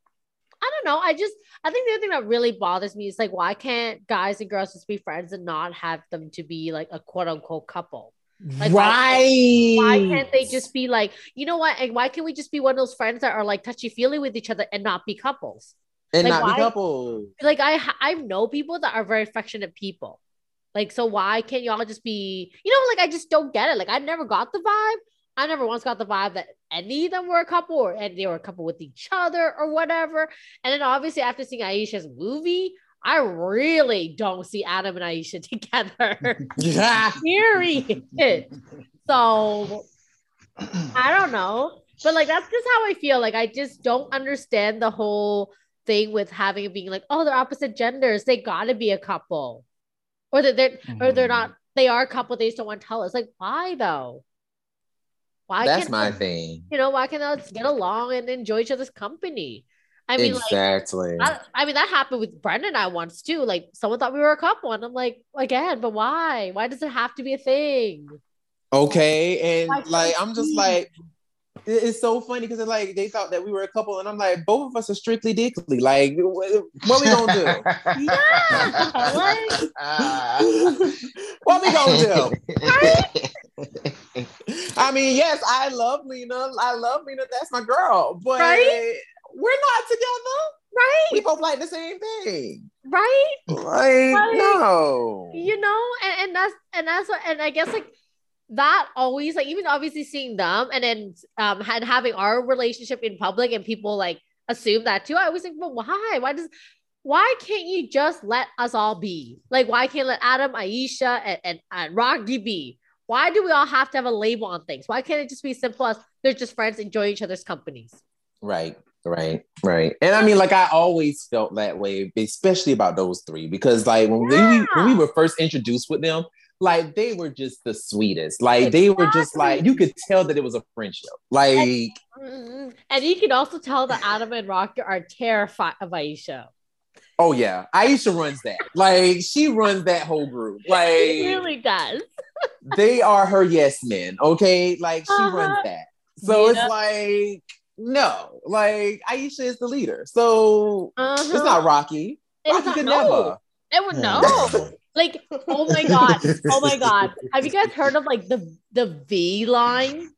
I don't know. I just I think the other thing that really bothers me is like why can't guys and girls just be friends and not have them to be like a quote unquote couple? Like, right. Why, why, can't they just be like, you know what? And why can't we just be one of those friends that are like touchy feely with each other and not be couples? And like, not why, be couples. Like I I know people that are very affectionate people. Like, so why can't y'all just be, you know, like I just don't get it. Like I never got the vibe. I never once got the vibe that any of them were a couple or and they were a couple with each other or whatever. And then obviously after seeing Aisha's movie, I really don't see Adam and Aisha [LAUGHS] together. Yeah. [LAUGHS] Period. So I don't know. But like that's just how I feel. Like I just don't understand the whole thing with having it being like, oh, they're opposite genders. They gotta be a couple. Or that they're mm-hmm. or they're not, they are a couple, they just don't want to tell us. Like, why though? Why that's my thing. You know, why can't they get along and enjoy each other's company? I mean, exactly. Like, I, I, mean, that happened with Brendan and I once too. Like, someone thought we were a couple, and I'm like, again, but why? Why does it have to be a thing? Okay, and like, I'm just like, it's so funny because like they thought that we were a couple, and I'm like, both of us are strictly dickly. Like, what, we gonna do? [LAUGHS] yeah, like, [LAUGHS] what we gonna do? Right? [LAUGHS] I mean, yes, I love Lena. I love Lena. That's my girl, but. Right? we're not together. Right. We both like the same thing. Right. Like, like no. You know, and, and that's and that's what and I guess like that always like even obviously seeing them and then um and having our relationship in public and people like assume that too. I always think, well, why? Why does why can't you just let us all be? Like, why can't let Adam, Aisha, and, and, and Rocky be? Why do we all have to have a label on things? Why can't it just be simple as they're just friends enjoying each other's companies? Right. Right, right. And I mean, like I always felt that way, especially about those three, because like when, yeah. we, when we were first introduced with them, like they were just the sweetest. Like exactly. they were just like you could tell that it was a friendship. Like and, mm-hmm. and you can also tell that Adam and Rocky are terrified of Aisha. Oh yeah, Aisha runs that. Like she runs that whole group. [LAUGHS] Like she really does. [LAUGHS] they are her yes men. Okay, like she uh-huh. runs that. So yeah. it's like no, like Aisha is the leader. So uh-huh. it's not Rocky. It's Rocky not, could no. never. It would no. like, oh my god, [LAUGHS] oh my god. Have you guys heard of like the the V line?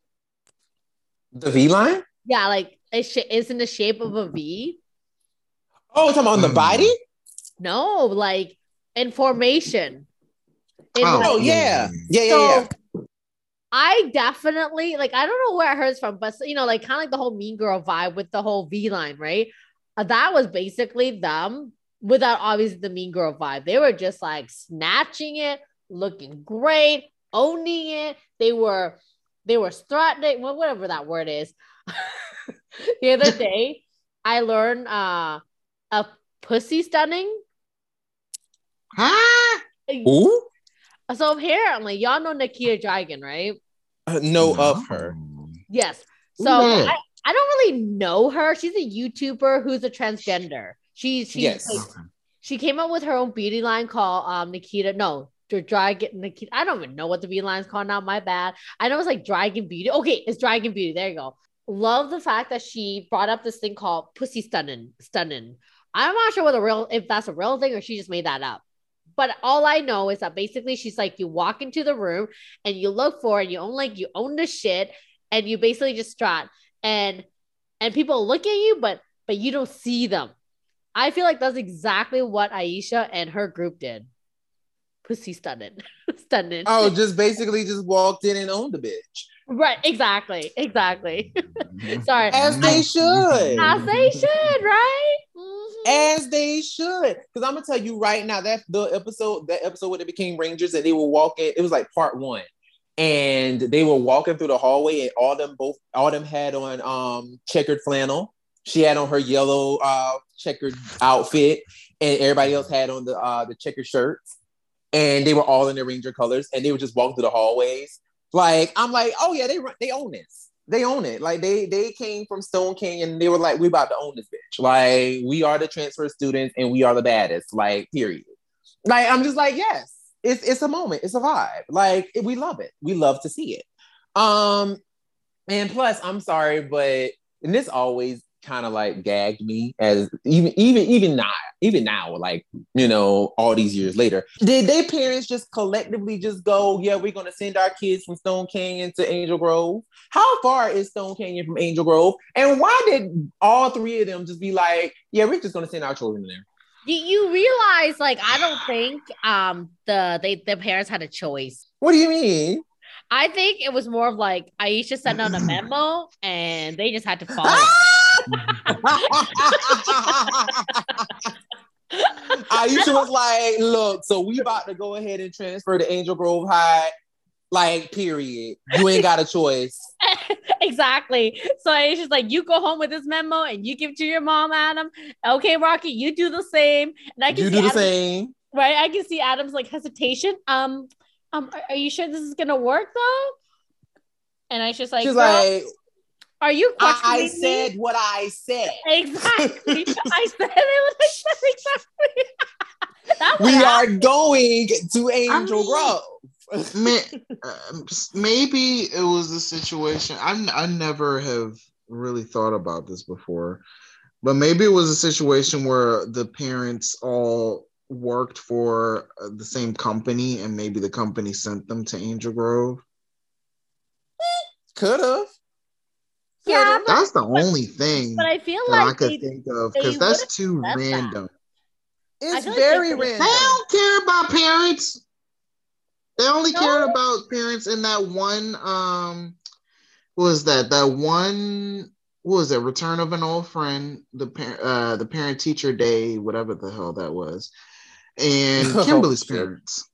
The V line? Yeah, like it's, it's in the shape of a V. Oh, talking about on the hmm. body? No, like in formation. In oh, like, yeah. Yeah, yeah, so, yeah. I definitely like I don't know where it hurts from, but you know, like kind of like the whole mean girl vibe with the whole V line, right? uh, that was basically them without obviously the mean girl vibe. They were just like snatching it, looking great, owning it. They were they were strutting, whatever that word is. [LAUGHS] the other [LAUGHS] day, I learned uh a pussy stunning. Huh? Ooh, So apparently, y'all know Nikita Dragun, right? uh, know of her. Yes. So Yeah. I, I don't really know her. She's a YouTuber who's a transgender. She's she's Yes. like, she came up with her own beauty line called um Nikita. No, Dragun Nikita. I don't even know what the beauty line's called now. My bad. I know it's like Dragun Beauty. Okay, it's Dragun Beauty. There you go. Love the fact that she brought up this thing called pussy stunning. Stunning. I'm not sure what a real if that's a real thing or she just made that up. But all I know is that basically she's like you walk into the room and you look for it, and you own like you own the shit and you basically just strut and and people look at you but but you don't see them. I feel like that's exactly what Aisha and her group did. Pussy stunning. [LAUGHS] stunning. Oh, just basically just walked in and owned the bitch. Right, exactly. Exactly. [LAUGHS] Sorry. As they should. As they should, right? Mhm. As they should. Because I'm gonna tell you right now, that the episode, that episode where they became Rangers and they were walking, it was like part one. And they were walking through the hallway, and all them both all them had on um checkered flannel. She had on her yellow uh checkered outfit, and everybody else had on the uh the checkered shirts. And they were all in their Ranger colors, and they were just walking through the hallways. Like, I'm like, oh yeah, they run- they own this. They own it. Like they they came from Stone Canyon. They were like, we about to own this bitch. Like we are the transfer students and we are the baddest. Like period. Like I'm just like yes, it's it's a moment. It's a vibe. Like we love it. We love to see it. Um, and plus, I'm sorry, but and this always kind of like gagged me as even even even now even now like you know all these years later. Did their parents just collectively just go yeah we're gonna send our kids from Stone Canyon to Angel Grove how far is Stone Canyon from Angel Grove? And why did all three of them just be like yeah we're just gonna send our children there You, you realize, like, I don't think um the they their parents had a choice. what do you mean? I think it was more of like Aisha sent out a memo and they just had to [LAUGHS] follow. [LAUGHS] Aisha was like, look, so we about to go ahead and transfer to Angel Grove High. Like, period. You ain't got a choice. [LAUGHS] exactly. So Aisha's like, you go home with this memo and you give it to your mom, Adam. Okay, Rocky, you do the same. And I can You see do the Adam- same. right? I can see Adam's like hesitation. Um, um, are, are you sure this is gonna work though? And I just like, She's like, are you I, questioning I said what I said. [LAUGHS] exactly. [LAUGHS] I said it was [LAUGHS] like exactly. We happened. are going to Angel mean- Grove. Um, maybe it was a situation. I I never have really thought about this before, but maybe it was a situation where the parents all worked for uh, the same company, and maybe the company sent them to Angel Grove. Could have. Yeah, but, That's the only thing but I feel that I like could they, think of because that's too said that. random. It's feel like very they could've- They don't care about parents. They only No. cared about parents in that one. Um, what was that? That one. What was that? Return of an old friend. The parent. Uh, the parent teacher day. Whatever the hell that was. And [LAUGHS] Oh, Kimberly's shit. parents.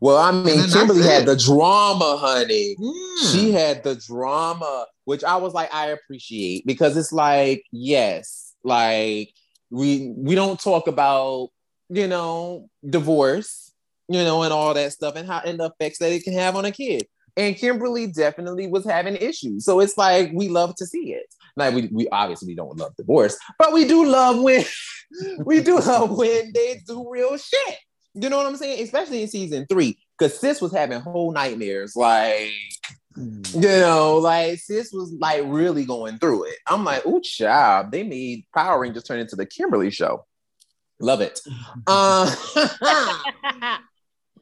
Well, I mean, Kimberly had the drama, honey. Yeah. She had the drama, which I was like, I appreciate because it's like, yes, like we we don't talk about, you know, divorce, you know, and all that stuff and how and the effects that it can have on a kid. And Kimberly definitely was having issues. So it's like we love to see it. Like we, we obviously don't love divorce, but we do love when [LAUGHS] we do love when they do real shit. You know what I'm saying? Especially in season three, because sis was having whole nightmares. Like, Mm. you know, like sis was like really going through it. I'm like, ooh, child, they made Power Rangers turn into the Kimberly show. Love it. [LAUGHS] Uh, [LAUGHS]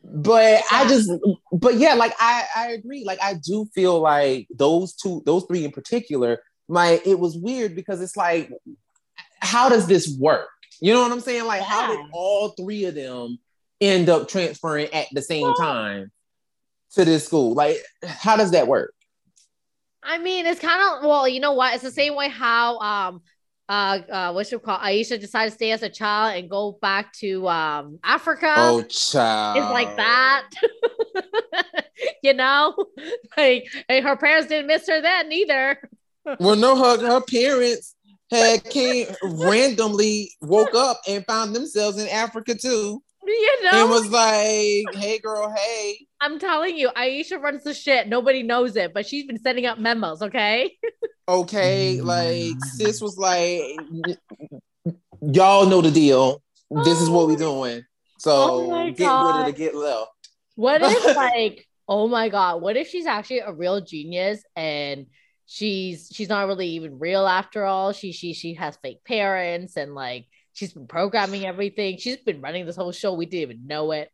but I just, but yeah, like I, I agree. Like I do feel like those two, those three in particular, my it was weird because it's like, how does this work? You know what I'm saying? Like, how did all three of them end up transferring at the same Well- time to this school? Like, how does that work? I mean, it's kind of well, you know what? It's the same way how um uh, uh, what's it called? Aisha decided to stay as a child and go back to um Africa. Oh, child. It's like that. [LAUGHS] you know, like and her parents didn't miss her then either. Well, no, her her [LAUGHS] parents had came randomly woke up and found themselves in Africa too, You know, and was like, "Hey, girl, hey." I'm telling you, Aisha runs the shit. Nobody knows it, but she's been sending out memos. Okay. Okay, mm. like sis was like, "Y'all know the deal. This is what we oh. doing." So Oh get God. rid of the get left. What if [LAUGHS] like, oh my god, what if she's actually a real genius and she's she's not really even real after all? She she she has fake parents and like she's been programming everything. She's been running this whole show. We didn't even know it.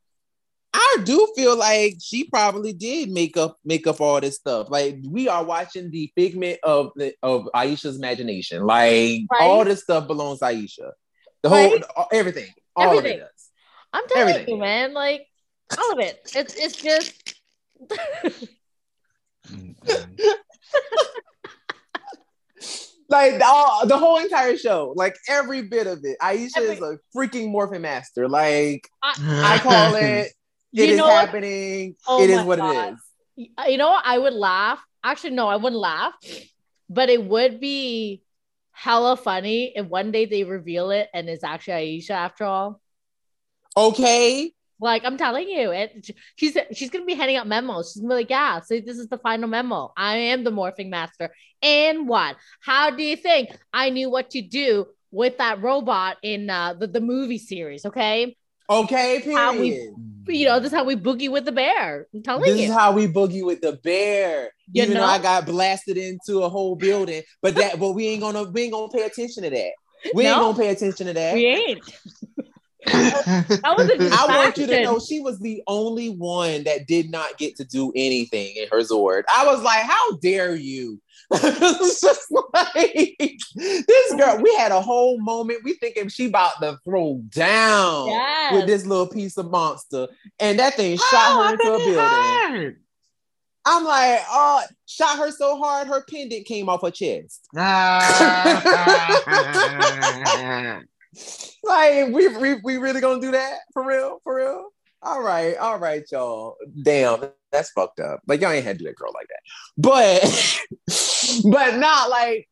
I do feel like she probably did make up make up all this stuff. Like we are watching the figment of the of Aisha's imagination. Like Right. all this stuff belongs to Aisha. The whole everything. All of it does. I'm telling Everything. you, man, like all of it. It's it's just [LAUGHS] Like all, the whole entire show, like every bit of it. Aisha Every- is a freaking morphin master. Like I I call it, [LAUGHS] it you know what? happening. Oh it is what God. it is. you know? I would laugh. Actually, no, I wouldn't laugh, but it would be hella funny if one day they reveal it and it's actually Aisha after all. Okay. Like I'm telling you, it she's she's gonna be handing out memos. She's gonna be like, yeah, so this is the final memo. I am the morphing master. And what? How do you think I knew what to do with that robot in uh, the, the movie series? Okay. Okay, How we- period. You know, this is how we boogie with the bear. I'm telling This you. is how we boogie with the bear. You Even know? though I got blasted into a whole building, but that but we ain't gonna we ain't gonna pay attention to that. We ain't gonna pay attention to that. we ain't. That was a [LAUGHS] I want you to know she was the only one that did not get to do anything in her Zord. I was like, how dare you? [LAUGHS] it's just like this girl. We had a whole moment. We thinking she about to throw down Yes. with this little piece of monster, and that thing shot oh, her into a building. I'm like, oh, shot her so hard her pendant came off her chest. Ah. [LAUGHS] Like, we, we we really gonna do that for real, for real? All right, all right, y'all. Damn, that's fucked up. Like, y'all ain't had to do that girl like that. But, [LAUGHS] but not like.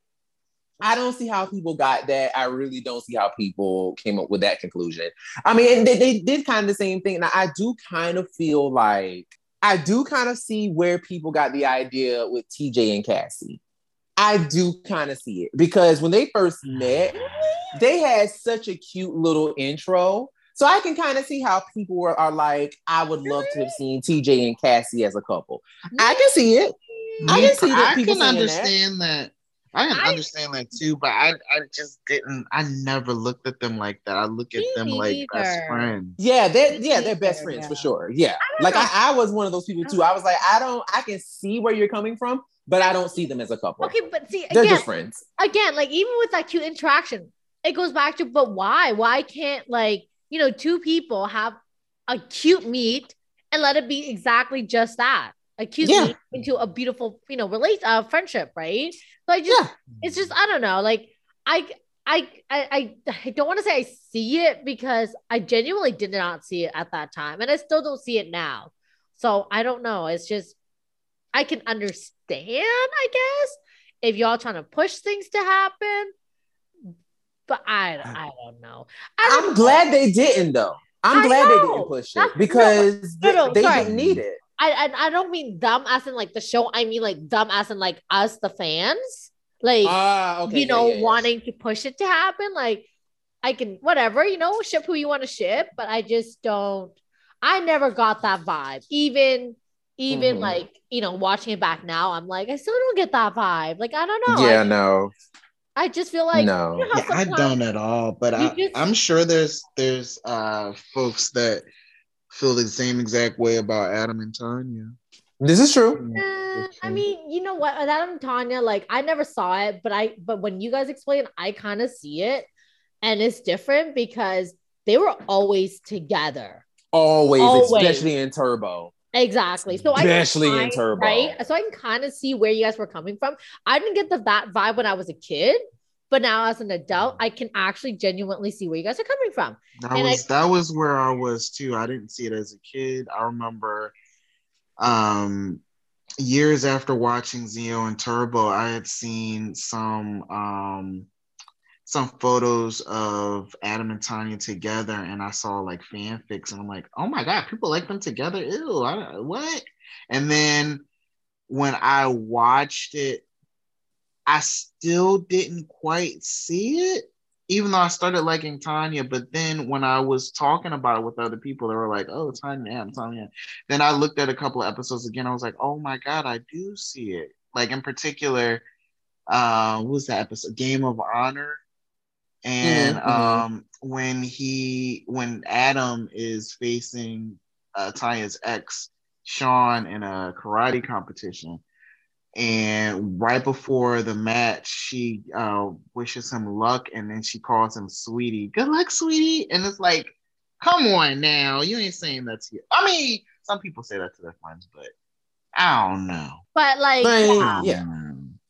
I don't see how people got that. I really don't see how people came up with that conclusion. I mean, they, they did kind of the same thing. And I do kind of feel like I do kind of see where people got the idea with TJ and Cassie. I do kind of see it because when they first mm. met, they had such a cute little intro. So I can kind of see how people were, are like, I would love to have seen TJ and Cassie as a couple. I can see it. I can see that I people can saying that. understand that. I can I- understand that too, but I, I just didn't. I never looked at them like that. I look at them like best friends. Yeah, they're yeah, they're best friends for sure. Yeah. don't Like. I, I was one of those people too. I was like, I don't I can see where you're coming from, but I don't see them as a couple. Okay, but see They're again, just friends. again, like even with that cute interaction, it goes back to but why? Why can't like you know two people have a cute meet and let it be exactly just that? A cute Yeah. meet into a beautiful, you know, relate uh friendship, right? So I just Yeah. it's just I don't know, like I I I I, I don't want to say I see it because I genuinely did not see it at that time, and I still don't see it now. So I don't know. It's just I can understand, I guess, if y'all trying to push things to happen, but I I don't know. I know. glad they didn't though. I'm I glad they didn't push it because no, no, they, didn't need it. I, I I don't mean dumb as in like the show. I mean like dumb as in like us, the fans, like Ah, okay. you know, yeah, yeah. wanting to push it to happen. Like I can whatever, you know, ship who you want to ship, but I just don't. I never got that vibe. Even even Mhm. like you know, watching it back now, I'm like, I still don't get that vibe. Like I don't know. Yeah, I, no, I just feel like no. you know Yeah, I don't at all. But I, just- I'm sure there's there's uh folks that feel the same exact way about Adam and Tanya. This is true. Eh, I mean, you know what? Adam and Tanya, like I never saw it, but I but when you guys explain, I kind of see it, and it's different because they were always together. Always, Always. especially in Turbo. Exactly. So I can Especially in kind- Turbo. right? So I can kind of see where you guys were coming from. I didn't get the that vibe when I was a kid, But now as an adult, I can actually genuinely see where you guys are coming from. That And was that was where I was too. I didn't see it as a kid. I remember um years after watching Zeo and Turbo, I had seen some um some photos of Adam and Tanya together, and I saw like fanfics, and I'm like, oh my god, people like them together. Ew, I what? And then when I watched it, I still didn't quite see it, even though I started liking Tanya. But then when I was talking about it with other people, they were like, oh, Tanya, Adam, Tanya. Then I looked at a couple of episodes again. I was like, oh my god, I do see it. Like in particular, uh, what was that episode? Game of Honor and Mhm, mhm. um, when he when Adam is facing uh, Tanya's ex Sean in a karate competition, and right before the match, she uh, wishes him luck, and then she calls him sweetie. Good luck, sweetie. And it's like, come on now, you ain't saying that to you. I mean, some people say that to their friends, but I don't know. But like, But, yeah.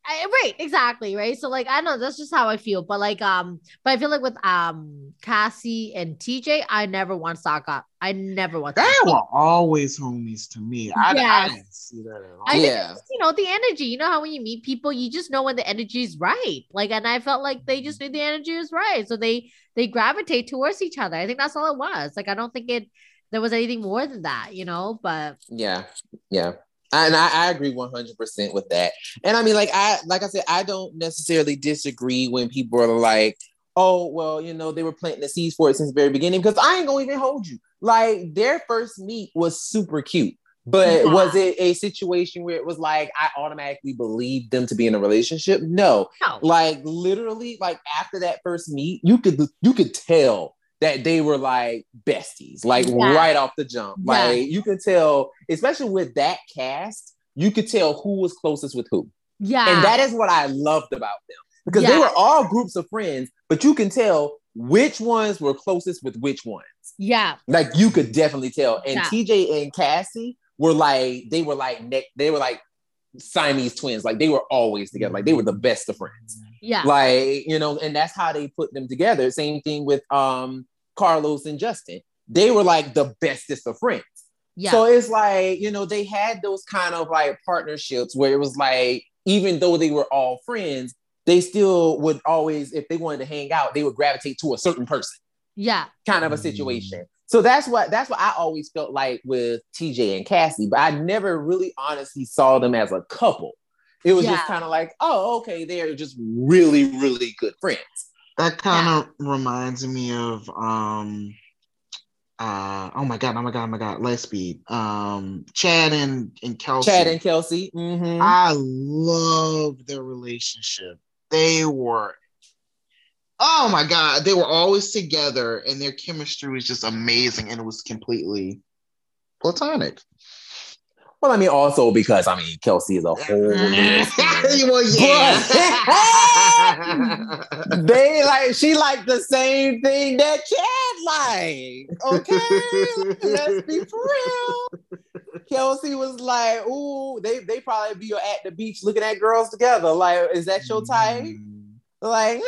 Yeah. I, right, exactly, right. So like, I know that's just how I feel. But like, um, but I feel like with um Cassie and TJ, I never once saw up. I never want They were always homies to me. I, I Yes. didn't see that at all. I Yeah. it's, you know the energy. You know how when you meet people, you just know when the energy is right. Like, and I felt like they just knew the energy was right, so they they gravitate towards each other. I think that's all it was. Like, I don't think it there was anything more than that, you know. But Yeah, yeah. And I, I agree 100% with that. And I mean, like I like I said, I don't necessarily disagree when people are like, oh, well, you know, they were planting the seeds for it since the very beginning, because I ain't gonna even hold you. Like their first meet was super cute. But Yeah. was it a situation where it was like I automatically believed them to be in a relationship? No. no, Like literally, like after that first meet, you could you could tell that they were like besties, like Yeah. right off the jump. Yeah. Like you could tell, especially with that cast, you could tell who was closest with who. yeah, And that is what I loved about them. Because they were all groups of friends, but you can tell which ones were closest with which ones. yeah, Like you could definitely tell. And Yeah. TJ and Cassie were like, they were like neck, they were like Siamese twins. Like they were always together. Like they were the best of friends yeah, like you know and that's how they put them together same thing with um carlos and justin they were like the bestest of friends. Yeah. so it's like you know they had those kind of like partnerships where it was like even though they were all friends they still would always if they wanted to hang out they would gravitate to a certain person. Yeah, kind of a situation. So that's what that's what i always felt like with tj and cassie but i never really honestly saw them as a couple. It was just kind of like oh okay they're just really really good friends That kind of reminds me of um uh oh my god, oh my god, oh my god, Lightspeed. Um Chad and, and Kelsey. chad and kelsey mhm. I love their relationship. They were oh my god, they were always together and their chemistry was just amazing and it was completely platonic. Well i mean also because i mean kelsey is a whole [LAUGHS] well, yeah. [LAUGHS] they like she like the same thing that chad like okay let's be real Kelsey was like, "Ooh, they they probably be at the beach looking at girls together. Like, is that your type?" Like, no,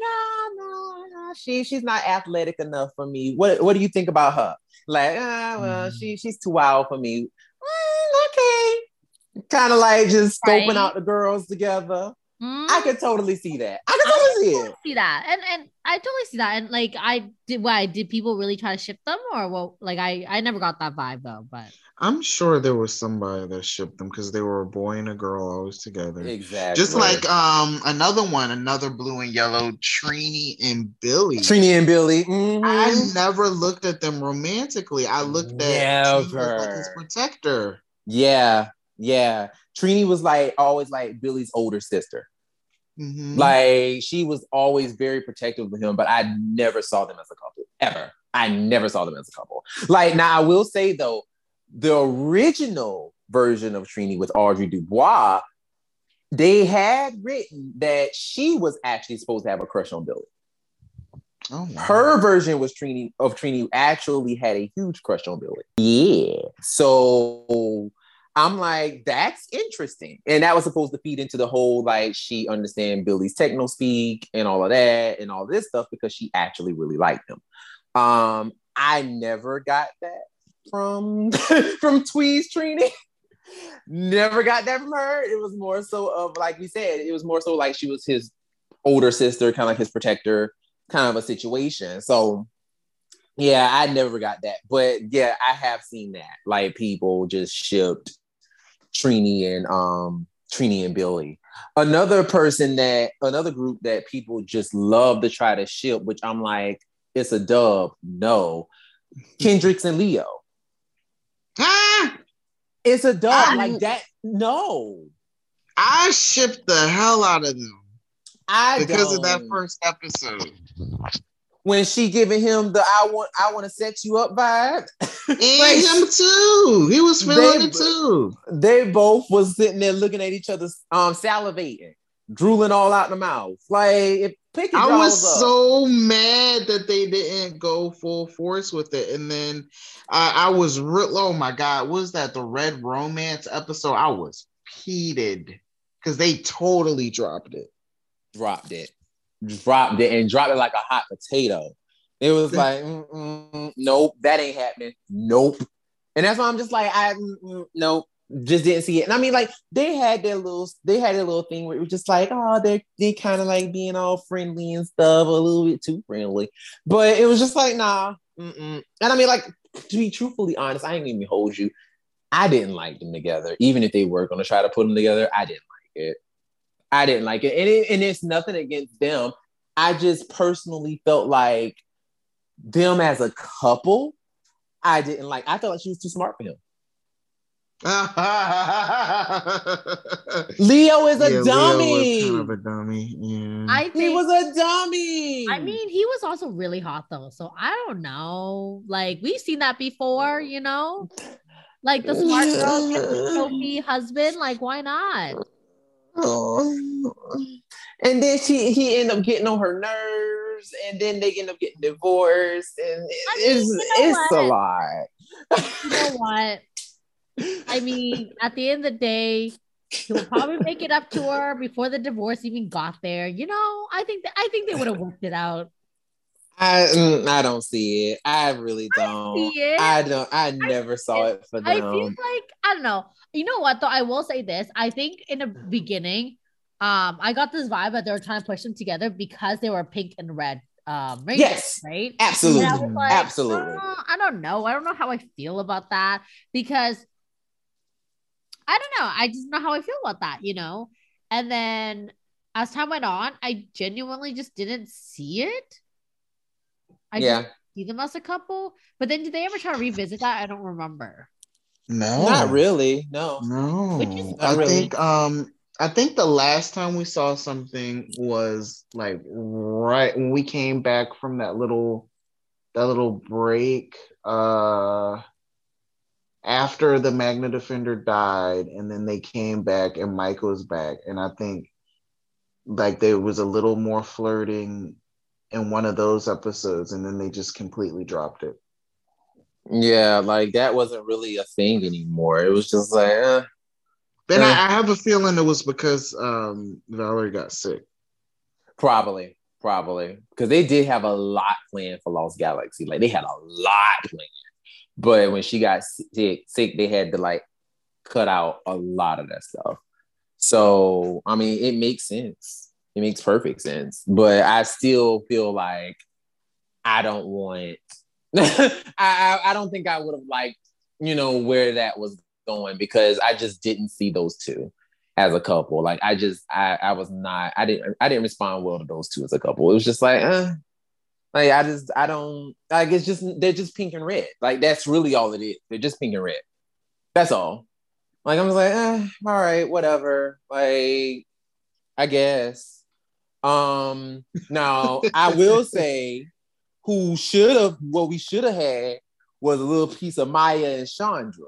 no, no, no. She she's not athletic enough for me. What what do you think about her? Like, ah, well, Mm. she she's too wild for me. Mm, okay, kind of like just scoping Right. out the girls together. Mm. I could totally see that. I could totally see it. see that and and i totally see that and like i did why did people really try to ship them or well like i i never got that vibe though but I'm sure there was somebody that shipped them because they were a boy and a girl always together. Exactly. Just like um another one, another blue and yellow, Trini and Billy. Trini and Billy. mhm. I never looked at them romantically. I looked at Trini as like his protector. Yeah, yeah. Trini was like always like Billy's older sister. Mhm. Like she was always very protective of him, but I never saw them as a couple ever. I never saw them as a couple. Like now, I will say though, the original version of Trini with Audri Dubois, they had written that she was actually supposed to have a crush on Billy. oh, wow. Her version was Trini of Trini actually had a huge crush on Billy. Yeah. So I'm like, that's interesting. And that was supposed to feed into the whole like she understand Billy's techno speak and all of that and all this stuff because she actually really liked him. Um, I never got that from [LAUGHS] from Thuy's Trini. never got that from her. It was more so of like we said, it was more so like she was his older sister, kind of like his protector, kind of a situation. So yeah, I never got that. But yeah, I have seen that. Like people just shipped Trini and um Trini and Billy. Another person that another group that people just love to try to ship, which I'm like, it's a dub. No. Kendrix and Leo. Ah, It's a dub. I- like that. No. I shipped the hell out of them I because of that first episode. When she giving him the I want I want to set you up vibe. And [LAUGHS] Like, him too. He was feeling it too. they both was sitting there looking at each other, um, salivating, drooling all out the mouth. Like if pick I was up. so mad that they didn't go full force with it. And then I, I was real. Oh my God. Was that the Red Romance episode? I was heated because they totally dropped it. dropped it, dropped it, and dropped it like a hot potato. It was like, mm, mm, mm, nope, that ain't happening. Nope. And that's why I'm just like, I nope, just didn't see it. And I mean, like they had their little, they had their little thing where it was just like, oh, they're they kind of like being all friendly and stuff, a little bit too friendly. But it was just like, nah. Mm-mm. And I mean, like to be truthfully honest, I ain't even hold you. I didn't like them together, even if they were going to try to put them together. I didn't like it. I didn't like it. And, it, and it's nothing against them. I just personally felt like them as a couple, I didn't like. I felt like she was too smart for him. [LAUGHS] Leo is a Yeah, Leo was dummy. kind of a dummy. Yeah. I he was a dummy. I mean, he was also really hot though. So I don't know. Like we've seen that before, you know? Like the smart girl gets the trophy husband. Like, why not? Oh. [SIGHS] And then she he ended up getting on her nerves, and then they end up getting divorced, and it- I mean, it's you know it's a lot. You know what? I mean, at the end of the day, he will probably make it up to her before the divorce even got there. You know, I think that I think they would have worked it out. I mm, I don't see it. I really don't. It. I don't. I never saw it for them. I feel like I don't know. You know what though? I will say this. I think in the beginning, um, I got this vibe that they were trying to push them together because they were pink and red. Um, Rangers, Yes. right? Absolutely. I like, Absolutely. "Uh, I don't know. I don't know how I feel about that because I don't know. I just know how I feel about that, you know. And then as time went on, I genuinely just didn't see it. I yeah. see them as a couple. But then did they ever try to revisit that? I don't remember. No, Not really. No. No, I really. think um I think the last time we saw something was like right when we came back from that little that little break uh after the Magna Defender died and then they came back and Mike was back and I think like there was a little more flirting in one of those episodes and then they just completely dropped it. Yeah, like that wasn't really a thing anymore. It was just like, eh. Then Uh. I, I have a feeling it was because um Valerie got sick. probably, probably, because they did have a lot planned for Lost Galaxy. Like they had a lot planned, but when she got sick, sick, they had to like cut out a lot of that stuff. So I mean, it makes sense. It makes perfect sense. But I still feel like I don't want. [LAUGHS] I, I I don't think I would have liked you know where that was going because I just didn't see those two as a couple. Like I just I I was not I didn't I didn't respond well to those two as a couple. It was just like uh like I just I don't like it's just they're just pink and red. Like that's really all it is. They're just pink and red. That's all. Like I'm just like, eh, all right, whatever. Like I guess. Um now I will [LAUGHS] say who should have what we should have had was a little piece of Maya and Chandra.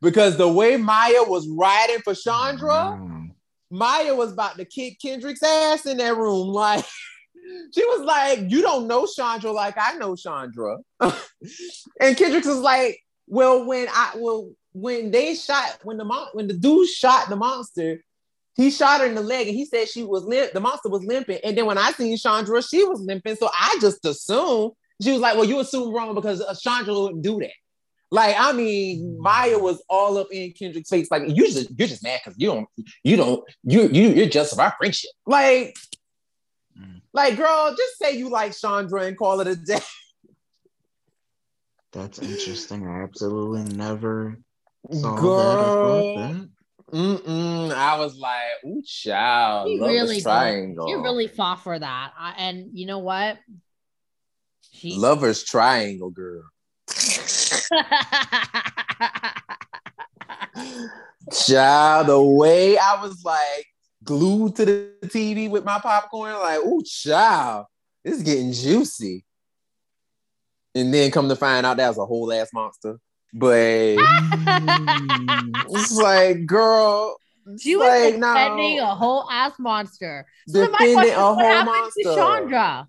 Because the way Maya was riding for Chandra, Mm. Maya was about to kick Kendrix's ass in that room. [LAUGHS] Like she was like, "You don't know Chandra like I know Chandra," [LAUGHS] and Kendrick was like, "Well, when I well when they shot when the mon- when the dude shot the monster, he shot her in the leg and he said she was limp. The monster was limping, and then when I seen Chandra, she was limping. So I just assumed she was like, "Well, you assume wrong because uh, Chandra wouldn't do that." Like, I mean, Maya was all up in Kendrix's face. Like, you just you're just mad because you don't you don't you you you're just of our friendship. Like, Mm. like, girl, just say you like Chandra and call it a day. [LAUGHS] That's interesting. I absolutely never saw that Girl. that. Mm-mm. I was like, ooh, child. She really triangle. She really fought for that. I, and you know what? She Lovers triangle, girl. Child, the way I was like glued to the TV with my popcorn, like, ooh, child, this is getting juicy. And then come to find out that was a whole ass monster. But it's [LAUGHS] like, girl, she was like, defending no. a whole ass monster. So then my Defending question is, a what whole happened to monster. Chandra?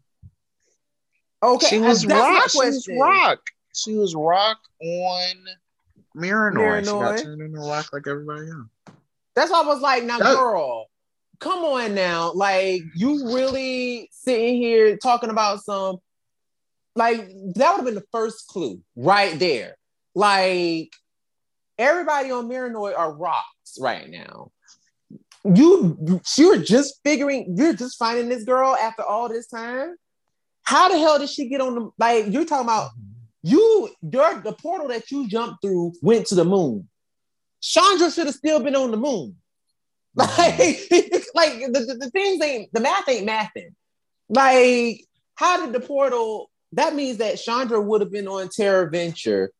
okay, She uh, was rock. She was rock. She was rock on Mirinoi. She Mirinoi. got turned into rock like everybody else. That's why I was like, now, That- girl, come on now. Like, you really sitting here talking about some, like, that would have been the first clue right there. Like, everybody on Mirinoi are rocks right now. You, you're just figuring, you're just finding this girl after all this time. How the hell did she get on the, like, you're talking about, you, your, the portal that you jumped through went to the moon. Chandra should have still been on the moon. [LAUGHS] Like, like [LAUGHS] the, the, the things ain't the math ain't mathing. Like, how did the portal? That means that Chandra would have been on Terra Venture,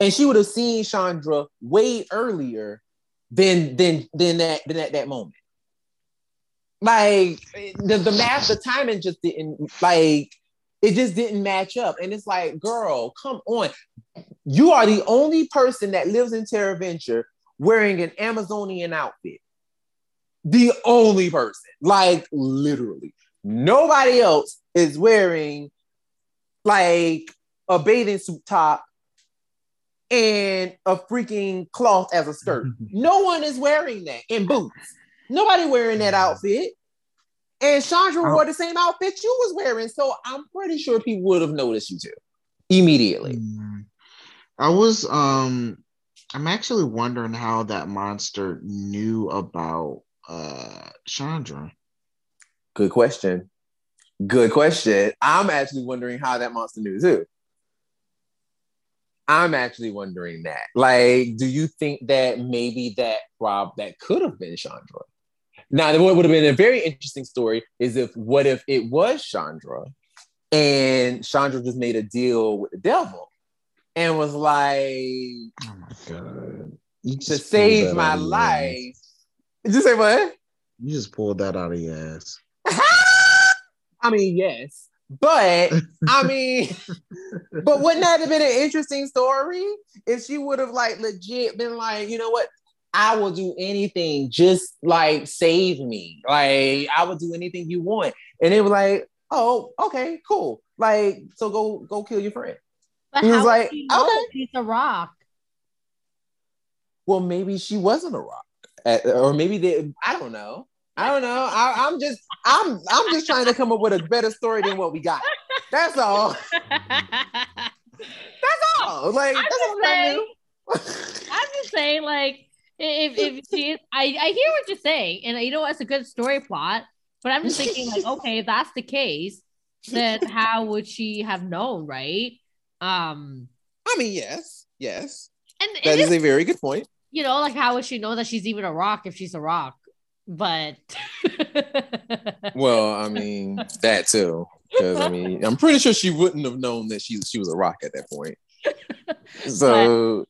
and she would have seen Chandra way earlier than than than that than at that moment. Like the, the math, the timing just didn't like it just didn't match up. And it's like, girl, come on. You are the only person that lives in Terra Venture wearing an Amazonian outfit. The only person, like literally, nobody else is wearing like a bathing suit top and a freaking cloth as a skirt. [LAUGHS] no one is wearing that in boots. Nobody wearing that outfit. And Chandra Oh. wore the same outfit you was wearing, so I'm pretty sure people would have noticed you too immediately. Mm. I was um I'm actually wondering how that monster knew about uh Chandra. Good question. Good question. I'm actually wondering how that monster knew too. I'm actually wondering that. Like, do you think that maybe that Rob that could have been Chandra? Now, what would have been a very interesting story is if what if it was Chandra and Chandra just made a deal with the devil and was like, Oh my god. You to save my out of your life. Did you say what? You just pulled that out of your ass. [LAUGHS] I mean, yes, but I [LAUGHS] mean, but wouldn't that have been an interesting story if she would have like legit been like, you know what? I will do anything, just like save me. Like I will do anything you want, and they were like, oh, okay, cool. Like, so go go kill your friend. But He was how would like, she know okay. he's a rock? Well, maybe she wasn't a rock, Uh, or maybe they. I don't know. I don't know. I, I'm just I'm I'm just trying to come up with a better story than what we got. That's all. [LAUGHS] That's all. Like I'm that's just all I'm trying to do. I'm just saying, like, if if she, I I hear what you're saying, and you know what, it's a good story plot. But I'm just thinking, like, [LAUGHS] okay, if that's the case, then how would she have known, right? Um, I mean, yes, yes. and That is is, a very good point. you know, like, how would she know that she's even a rock if she's a rock? But Well, I mean that too, because I mean I'm pretty sure she wouldn't have known that she she was a rock at that point. [LAUGHS] So,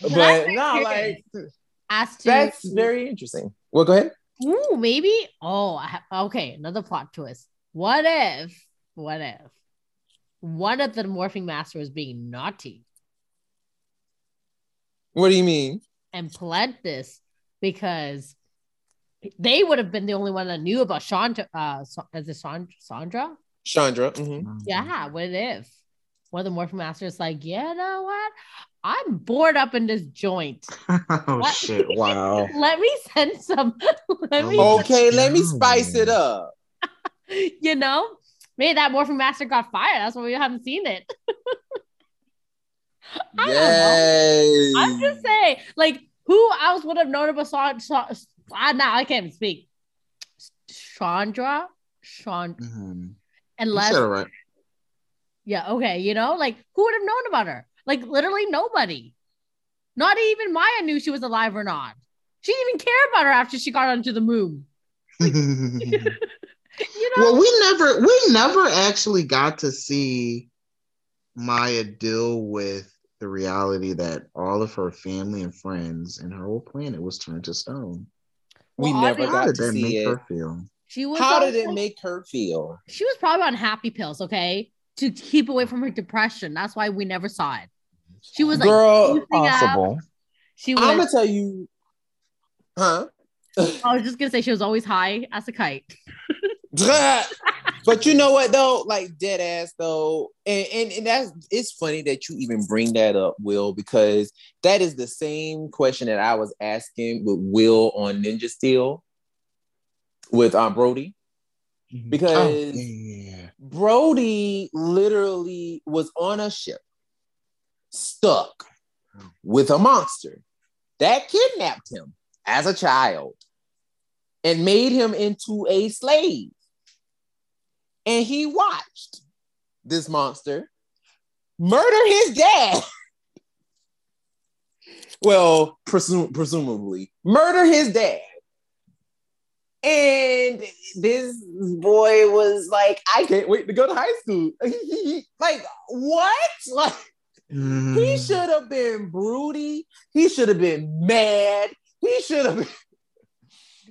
But but, no, like as to that's very interesting. Well, go ahead. Ooh, maybe. Oh, I ha- okay. Another plot twist. What if? What if? One of the morphing master was being naughty What do you mean? and planned this because they would have been the only one that knew about Chandra. Uh, Sa- is it Sandra? Chandra. mhm. Yeah. What if? One of the morphin masters is like, yeah, you know what? I'm bored up in this joint. [LAUGHS] oh What? shit! Wow. [LAUGHS] Let me send some. [LAUGHS] Let me. Okay, let me spice it up. you know, maybe that morphin master got fired. That's why we haven't seen it. I don't know. I'm just saying, like, who else would have known about Sa- Sa- ah, now I can't even speak. Chandra, Chan, Mhm. You unless right. Yeah, okay. You know, like who would have known about her? Like literally nobody. Not even Maya knew she was alive or not. She didn't even care about her after she got onto the moon. [LAUGHS] You know? well, we never we never actually got to see Maya deal with the reality that all of her family and friends and her whole planet was turned to stone. We Well, never obviously- got did to that see make it. her feel? she was How did it make her feel? she was probably on happy pills, okay? To keep away from her depression. That's why we never saw it. She was like Girl, boosting up. Possible. She was I'm gonna tell you, huh? I was just gonna say she was always high as a kite. [LAUGHS] [LAUGHS] but you know what though, like dead ass though, and, and and that's it's funny that you even bring that up, Will, because that is the same question that I was asking with Will on Ninja Steel with um Brody, because Oh, yeah, yeah, yeah. Brody literally was on a ship, stuck with a monster that kidnapped him as a child and made him into a slave. And he watched this monster murder his dad. [LAUGHS] well, presum- presumably, murder his dad. And this boy was like, I can't wait to go to high school. [LAUGHS] like, what? [LAUGHS] Like, he Mhm. should have been broody. He should have been mad. He should have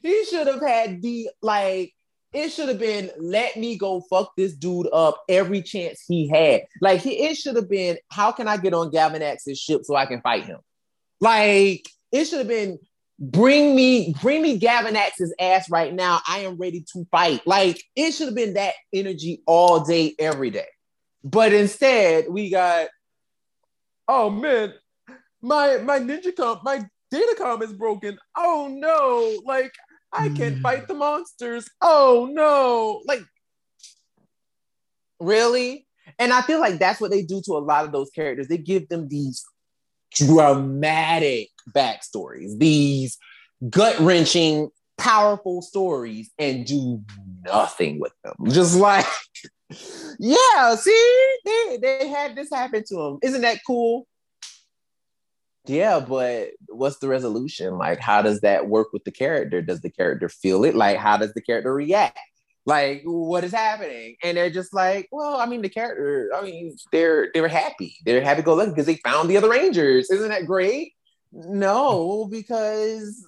he should have had the like it should have been let me go fuck this dude up every chance he had. Like he, it should have been how can I get on Galvanax's ship so I can fight him? Like it should have been bring me bring me Galvanax's ass right now. I am ready to fight. Like it should have been that energy all day every day. But instead, we got oh man, my my ninja comp, my data datacom is broken. Oh no, like I can't Mm. fight the monsters. Oh no, like really? And I feel like that's what they do to a lot of those characters. They give them these dramatic backstories, these gut wrenching, powerful stories, and do nothing with them. Just like, [LAUGHS] yeah, see, they, they had this happen to them. Isn't that cool? Yeah, but what's the resolution? Like, how does that work with the character? Does the character feel it? Like, how does the character react? Like, what is happening? And they're just like, well, I mean, the character, I mean, they're they're happy. They're happy go lucky because they found the other Rangers. Isn't that great? No, because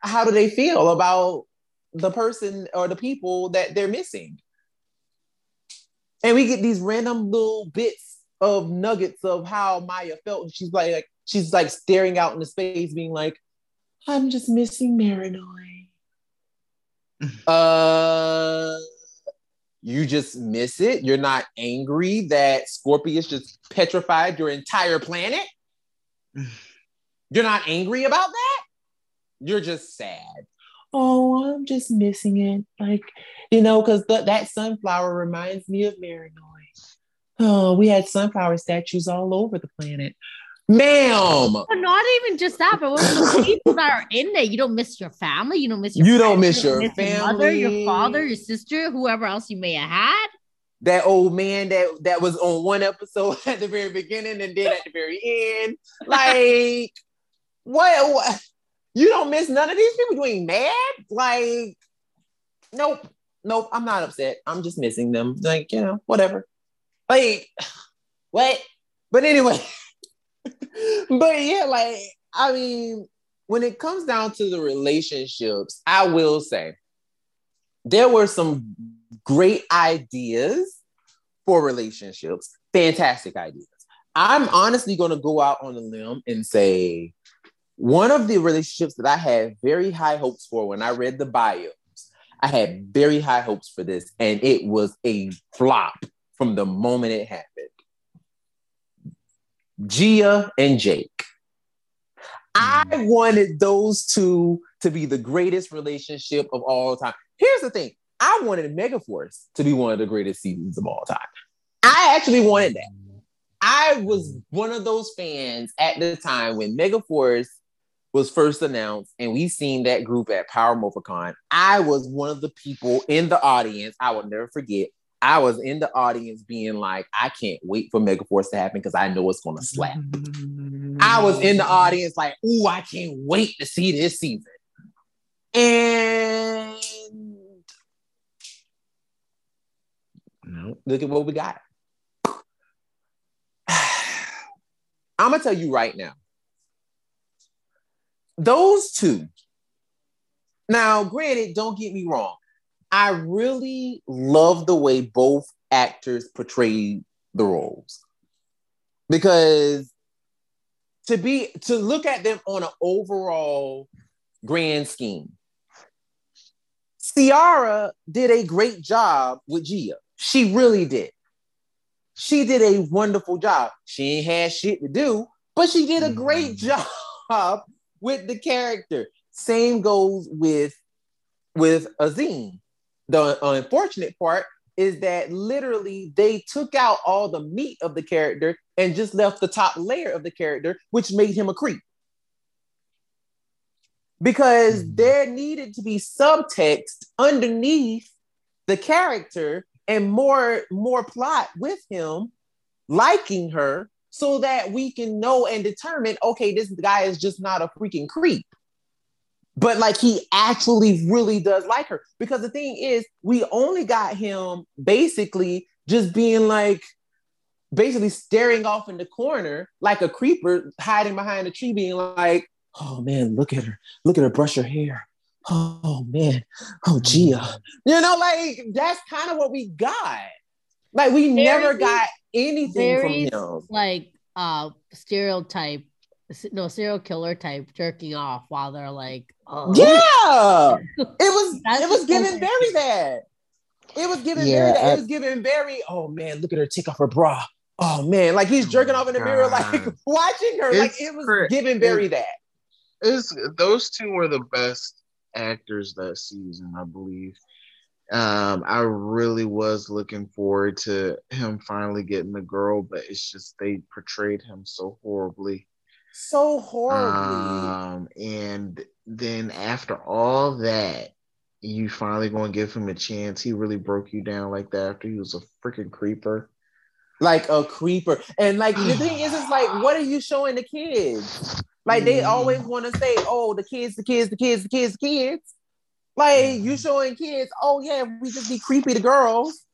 how do they feel about the person or the people that they're missing? And we get these random little bits of nuggets of how Maya felt. She's like, like she's like staring out into space, being like, I'm just missing Mirinoi. [LAUGHS] uh you just miss it. You're not angry that Scorpius just petrified your entire planet. [SIGHS] You're not angry about that. You're just sad. Oh, I'm just missing it. Like, you know, because that sunflower reminds me of Mirinoi. Oh, we had sunflower statues all over the planet. Ma'am, But not even just that, but the people that are in there? You don't miss your family. You don't miss your You don't miss you your mother, your family. father, your sister, whoever else you may have had. that old man that that was on one episode [LAUGHS] at the very beginning and then at the very end. Like, [LAUGHS] what, what? You don't miss none of these people. You ain't mad. Like, nope, nope. I'm not upset. I'm just missing them. Like, you know, whatever. Like, [SIGHS] what? But anyway, [LAUGHS] [LAUGHS] but yeah, like, I mean, when it comes down to the relationships, I will say there were some great ideas for relationships, fantastic ideas. I'm honestly going to go out on a limb and say one of the relationships that I had very high hopes for when I read the bios, I had very high hopes for this, and it was a flop from the moment it happened. Gia and Jake. I mm. wanted those two to be the greatest relationship of all time. Here's the thing I wanted Megaforce to be one of the greatest seasons of all time. I actually wanted that. I was one of those fans at the time when Megaforce was first announced and we seen that group at Power MorphiCon. I was one of the people in the audience. I will never forget. I was in the audience being like, I can't wait for Megaforce to happen because I know it's gonna slap. I was in the audience like, ooh, I can't wait to see this season. And look at what we got. [SIGHS] I'm gonna tell you right now. Those two. Now, granted, don't get me wrong. I really love the way both actors portray the roles. Because to be to look at them on an overall grand scheme, Ciara did a great job with Gia. She really did. She did a wonderful job. She ain't had shit to do, but she did a great mm-hmm. job [LAUGHS] with the character. Same goes with with Azim. The unfortunate part is that literally they took out all the meat of the character and just left the top layer of the character, which made him a creep. Because mm-hmm. there needed to be subtext underneath the character and more more plot with him liking her so that we can know and determine okay this guy is just not a freaking creep but like he actually really does like her because the thing is we only got him basically just being like basically staring off in the corner like a creeper hiding behind a tree being like oh man look at her look at her brush her hair oh man, oh Gia. You know, like that's kind of what we got. Like we very, never got anything from him. Like uh stereotype, no serial killer type jerking off while they're like, oh. yeah, [LAUGHS] it was it was given very bad. It was given yeah, very It was given very. Oh man, look at her take off her bra. Oh man, like he's jerking off in the mirror, like [LAUGHS] watching her. It's like it was given very that. Is those two were the best actors that season, I believe. Um, I really was looking forward to him finally getting the girl, but it's just they portrayed him so horribly. So horribly. Um, and then after all that, you finally gonna give him a chance. He really broke you down like that after he was a freaking creeper. Like a creeper. And like the thing is, it's like, what are you showing the kids? Like they always mm. want to say, "Oh, the kids, the kids, the kids, the kids, the kids." Like you mm. showing kids, "Oh yeah, we just be creepy to girls,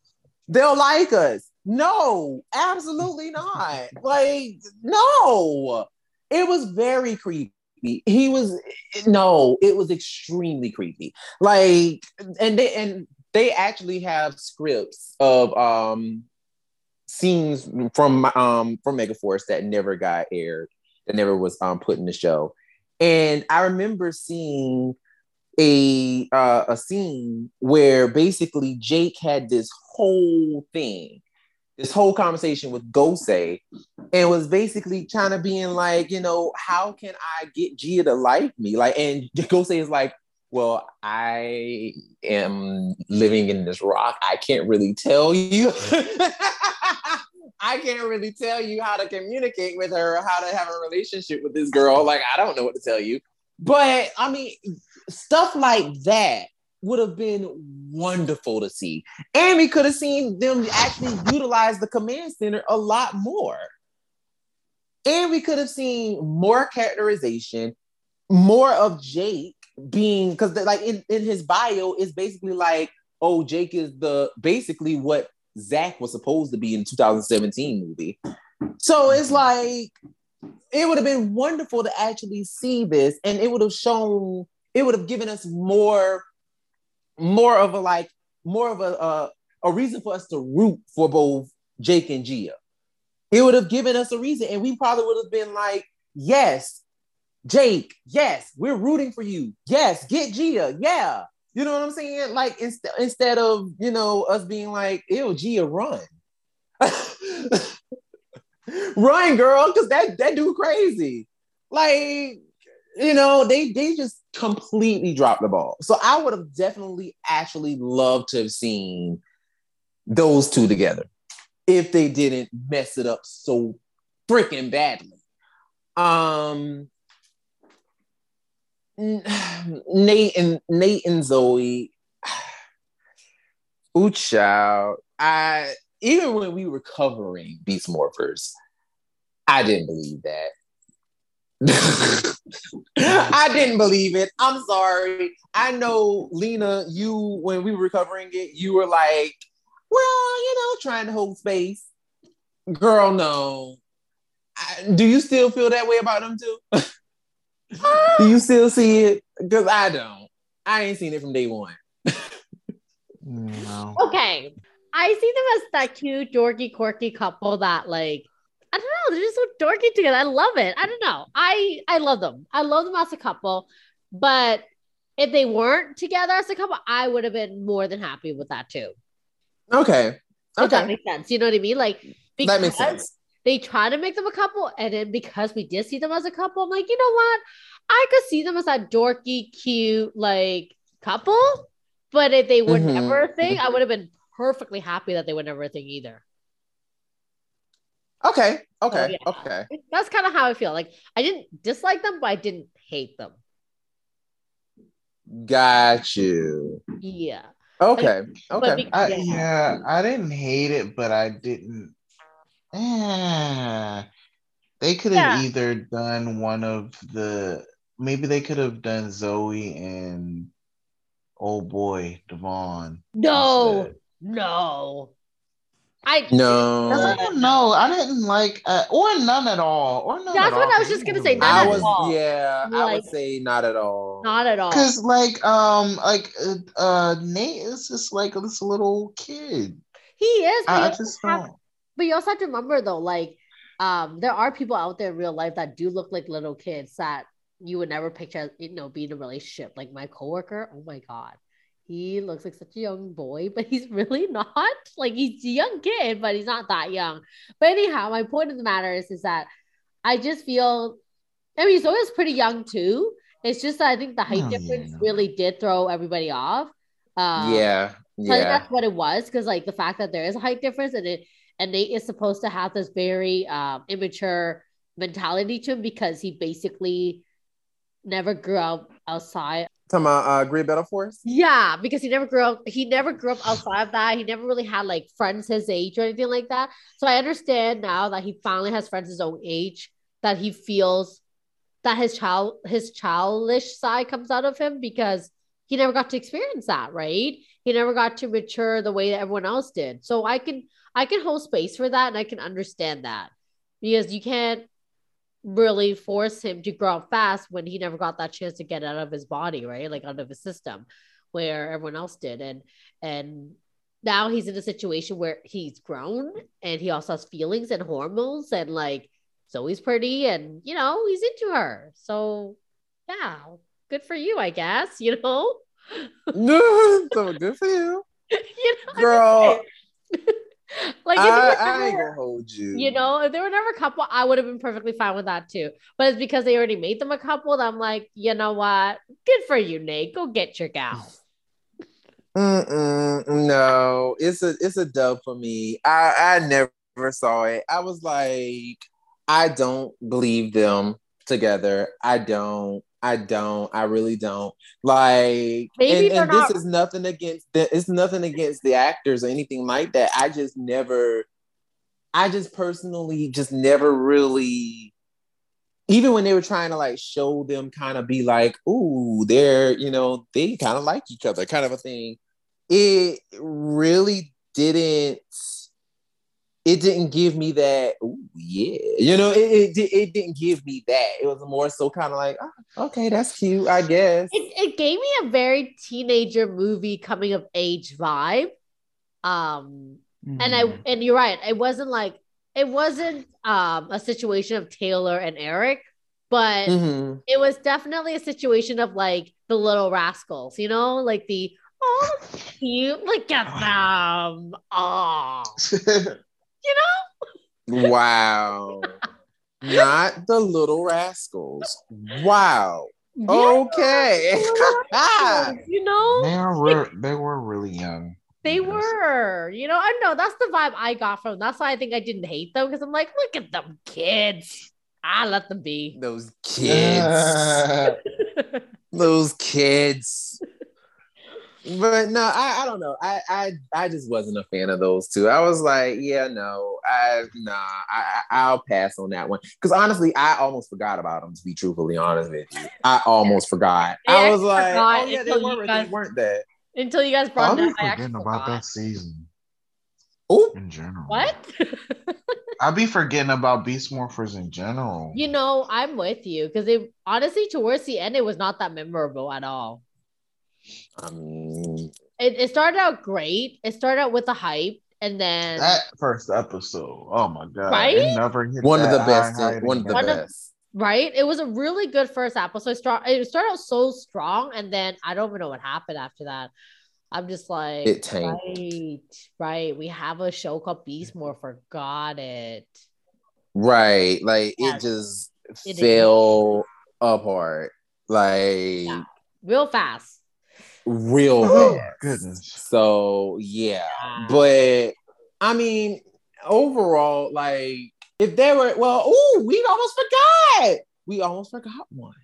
they'll like us." No, absolutely not. Like no, it was very creepy. He was no, it was extremely creepy. Like and they and they actually have scripts of um scenes from um from Megaforce that never got aired that never was um, put in the show. And I remember seeing a uh, a scene where basically Jake had this whole thing, this whole conversation with Gosei, and was basically trying to being like, you know, how can I get Gia to like me? Like, and [LAUGHS] Gosei is like, well, I am living in this rock. I can't really tell you. [LAUGHS] I can't really tell you how to communicate with her, how to have a relationship with this girl. Like, I don't know what to tell you. But I mean, stuff like that would have been wonderful to see. And we could have seen them actually utilize the command center a lot more. And we could have seen more characterization, more of Jake being because like in, in his bio is basically like, oh, Jake is the basically what Zach was supposed to be in 2017 movie. So it's like it would have been wonderful to actually see this, and it would have shown, it would have given us more, more of a like, more of a a, reason for us to root for both Jake and Gia. It would have given us a reason, and we probably would have been like, yes, Jake, yes, we're rooting for you. Yes, get Gia, yeah. You know what I'm saying? Like inst- instead of you know us being like, "Ew, Gia, run." [LAUGHS] Run, girl, because that that dude crazy. Like, you know, they they just completely dropped the ball. So I would have definitely actually loved to have seen those two together if they didn't mess it up so freaking badly. Um [SIGHS] Nate and Nate and Zoe. [SIGHS] Ooh, child. I even when we were covering Beast Morphers, I didn't believe that. I didn't believe it. I'm sorry. I know, Lena, you, when we were recovering it, you were like, well, you know, trying to hold space. Girl, no. I, do you still feel that way about them too? [LAUGHS] do you still see it? Because I don't. I ain't seen it from day one. no. Okay. I see them as that cute, dorky, quirky couple that like I don't know, they're just so dorky together. I love it. I don't know. I I love them. I love them as a couple, but if they weren't together as a couple, I would have been more than happy with that too. Okay. If Okay. that makes sense. You know what I mean? Like That makes sense. They try to make them a couple, and then because we did see them as a couple, I'm like, you know what? I could see them as that dorky, cute, like couple. But if they were Mhm. never a thing, I would have been perfectly happy that they were never a thing either. Okay. Okay. yeah. Okay. That's kind of how I feel. Like I didn't dislike them, but I didn't hate them. Got you. Yeah. Okay. but Okay. be- I, Yeah. yeah, I didn't hate it, but I didn't. Eh, they could have Yeah. either done one of the. Maybe they could have done Zoe and oh boy Devon. No, instead. no. I No. 'Cause I don't know. I didn't like, uh, or none at all, or none That's at what all, I was just gonna say, none I at was all. yeah, I would say not at all. not at all. Cause like um like uh, uh Nate is just like this little kid. He is, but, I, you I also just have, don't. but you also have to remember though, like um, there are people out there in real life that do look like little kids that you would never picture, you know, being in a relationship. Like my coworker, oh my god, he looks like such a young boy, but he's really not. [LAUGHS] Like he's a young kid, but he's not that young. But anyhow, my point of the matter is, is that I just feel, I mean, he's always pretty young too. It's just that I think the height Oh, difference yeah. really did throw everybody off. Um, yeah. so Yeah. that's what it was because like the fact that there is a height difference and it and Nate is supposed to have this very um, immature mentality to him because he basically never grew up outside. Talking about uh Battle Force? Yeah, because he never grew up. He never grew up outside of that. He never really had like friends his age or anything like that. So I understand now that he finally has friends his own age that he feels that his child his childish side comes out of him because he never got to experience that, right? He never got to mature the way that everyone else did. So I can I can hold space for that and I can understand that because you can't really force him to grow up fast when he never got that chance to get out of his body, right? Like out of his system where everyone else did. And and now he's in a situation where he's grown and he also has feelings and hormones and like Zoe's pretty and you know he's into her. So yeah, good for you, I guess, you know. [LAUGHS] so good for you. [LAUGHS] you know, Girl, [LAUGHS] like if I, I ain't gonna hold you. you know, if they were never a couple, I would have been perfectly fine with that too. But it's because they already made them a couple that I'm like, you know what? Good for you, Nate. Go get your gal. [LAUGHS] Mm-mm, no, it's a it's a dub for me. I I never saw it. I was like, I don't believe them together. I don't. I don't. I really don't. Like, Maybe and, and this not- is nothing against the. It's nothing against the actors or anything like that. I just never. I just personally just never really. Even when they were trying to like show them kind of be like, ooh, they're, you know, they kind of like each other, kind of a thing. It really didn't it didn't give me that ooh, yeah you know it, it, it didn't give me that it was more so kind of like oh, okay that's cute i guess It, it gave me a very teenager movie coming of age vibe. Um, and I Mhm. and you're right. It wasn't like it wasn't um a situation of Taylor and Eric, but Mhm. it was definitely a situation of like the little rascals, you know, like the oh cute, look at [LAUGHS] them. Oh, [LAUGHS] you know? Wow. Not the little rascals. Wow. Okay. [LAUGHS] you know, They were they were really young. they Yes. were. You know, I know that's the vibe I got from. them. That's why I think I didn't hate them because I'm like, look at them kids. I let them be. Those kids. [LAUGHS] Those kids. But no, I, I don't know. I, I I just wasn't a fan of those two. I was like, yeah, no, I nah, I, I I'll pass on that one. Because honestly, I almost forgot about them. To be truthfully honest with you, I almost forgot. Yeah, I I was like, forgot oh yeah, they until you weren't, guys- they weren't that. Until you guys I'll brought be that, I actually forgetting about forgot. that season Oh, in general. What? [LAUGHS] I'll be forgetting about Beast Morphers in general. you know, I'm with you because it honestly towards the end it was not that memorable at all. I mean, It, it started out great. It started out with the hype, and then that first episode, oh my god, Right? It never hit one of the best. high, high one of the One of- best. right, it was a really good first episode. Start it started out so strong, and then I don't even know what happened after that. I'm just like, It tanked. right, right. We have a show called Beast Morpher. Got it. Right. Like Yes. it just It is. fell apart. Like Yeah. Real fast. Real Oh, fast. goodness. So yeah. Yeah. But I mean, overall, like if there were well, oh, we almost forgot. We almost forgot one.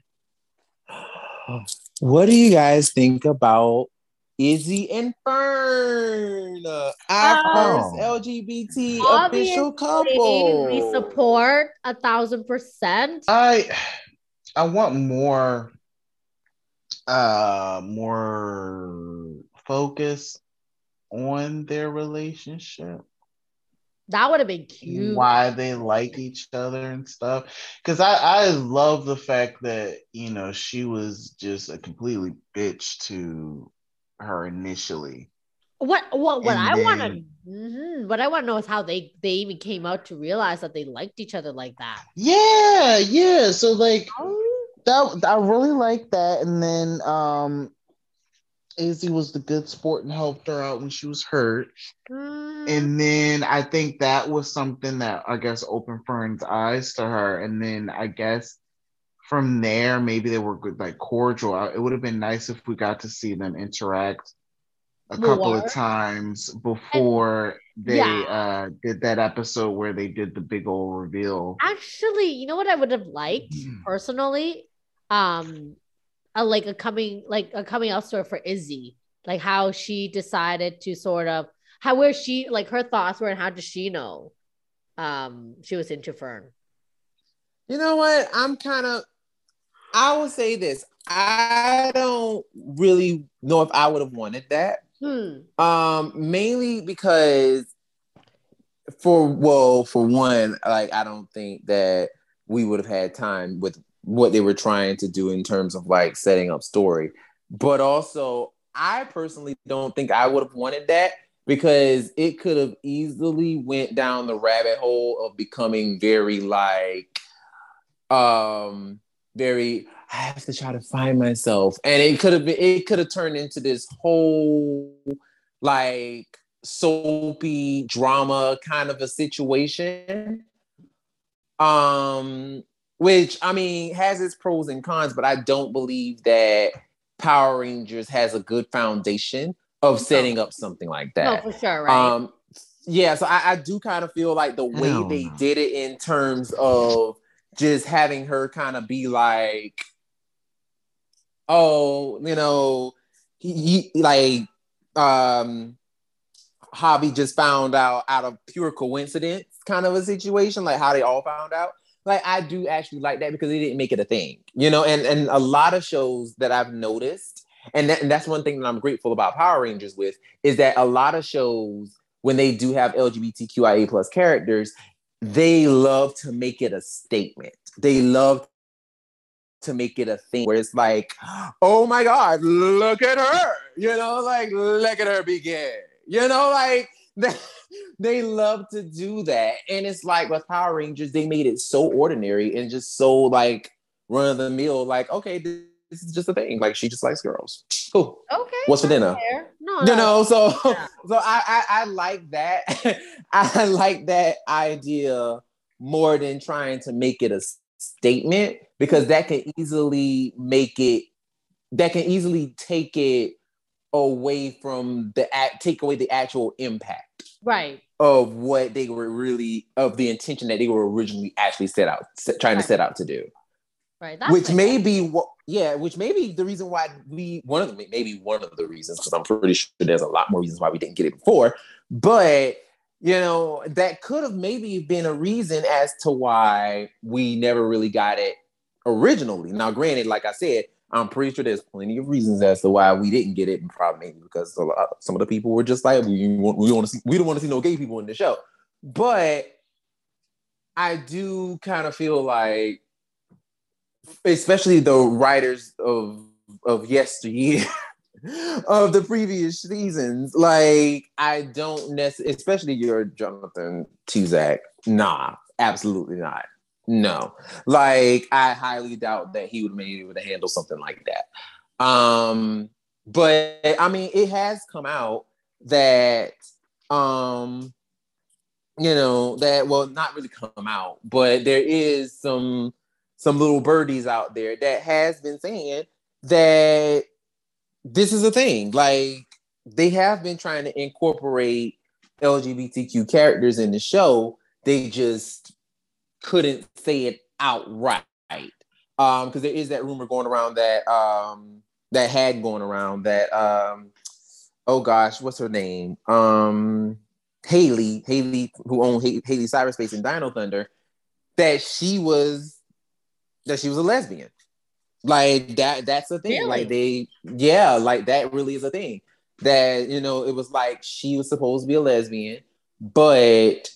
What do you guys think about Izzy and Fern? Our Um, first LGBT obviously, official couple. We support a thousand percent. I I want more uh more focus on their relationship. That would have been cute. why they like each other and stuff. Because I, I love the fact that, you know, she was just a completely bitch to her initially. What what what And I want to mhm, what I want to know is how they they even came out to realize that they liked each other like that. Yeah, yeah. So like Oh, that I really like that. And then um Izzy was the good sport and helped her out when she was hurt. mm, And then I think that was something that I guess opened Fern's eyes to her. And then I guess from there, maybe they were good, like cordial. It would have been nice if we got to see them interact a couple of times before they Yeah. uh, did that episode where they did the big old reveal. actually, you know what I would have liked personally, um, a, like a coming like a coming out story for Izzy, like how she decided to sort of how where she like her thoughts were and how does she know, um, she was into Fern. You know what? I'm kind of. I will say this. I don't really know if I would have wanted that. Hmm. Um, mainly because for well, for one, like I don't think that we would have had time with what they were trying to do in terms of like setting up story. But also, I personally don't think I would have wanted that because it could have easily went down the rabbit hole of becoming very like um very I have to try to find myself. And it could have been it could have turned into this whole like soapy drama kind of a situation. Um which I mean has its pros and cons, but I don't believe that Power Rangers has a good foundation of setting up something like that. No, for sure, right? Um, yeah, so I, I do kind of feel like the way they no. did it in terms of just having her kind of be like, oh, you know, he, he like um Hobby just found out out of pure coincidence kind of a situation, like how they all found out. Like I do actually like that because they didn't make it a thing, you know, and and a lot of shows that I've noticed, and, that, and that's one thing that I'm grateful about Power Rangers with is that a lot of shows when they do have LGBTQIA plus characters, they love to make it a statement. They love to make it a thing where it's like, oh my God, look at her. You know, like look at her begin. You know, like they, [LAUGHS] they love to do that. And it's like with Power Rangers, they made it so ordinary and just so like run of the mill, like, okay, this, this is just a thing. Like she just likes girls. Cool. okay. What's for dinner? fair. No, You no. know, so Yeah. [LAUGHS] so I, I I like that. [LAUGHS] I like that idea more than trying to make it a statement because that can easily make it that can easily take it away from the act take away the actual impact right. of what they were really of the intention that they were originally actually set out trying right. to set out to do. Right That's which may be what yeah which may be the reason why we one of the maybe one of the reasons because i'm pretty sure there's a lot more reasons why we didn't get it before but you know that could have maybe been a reason as to why we never really got it originally. Now granted like i said I'm pretty sure there's plenty of reasons as to why we didn't get it, and probably maybe because lot, some of the people were just like, we want, we want to see, we don't want to see no gay people in the show. But I do kind of feel like, especially the writers of of yesteryear, [LAUGHS] of the previous seasons, like I don't necessarily, especially your Jonathan Tzachor, nah, absolutely not. No, like I highly doubt that he would be able to handle something like that. Um, but I mean, it has come out that um, you know that well, not really come out, but there is some some little birdies out there that has been saying that this is a thing. Like they have been trying to incorporate LGBTQ characters in the show. They just couldn't say it outright. Um, because there is that rumor going around that um that had going around that um oh gosh, what's her name? Um Hayley, Hayley, who owned Hayley, Hayley Cyberspace and Dino Thunder, that she was that she was a lesbian. Like that, that's a thing. Really? Like they, yeah, like that really is a thing. That you know, it was like she was supposed to be a lesbian, but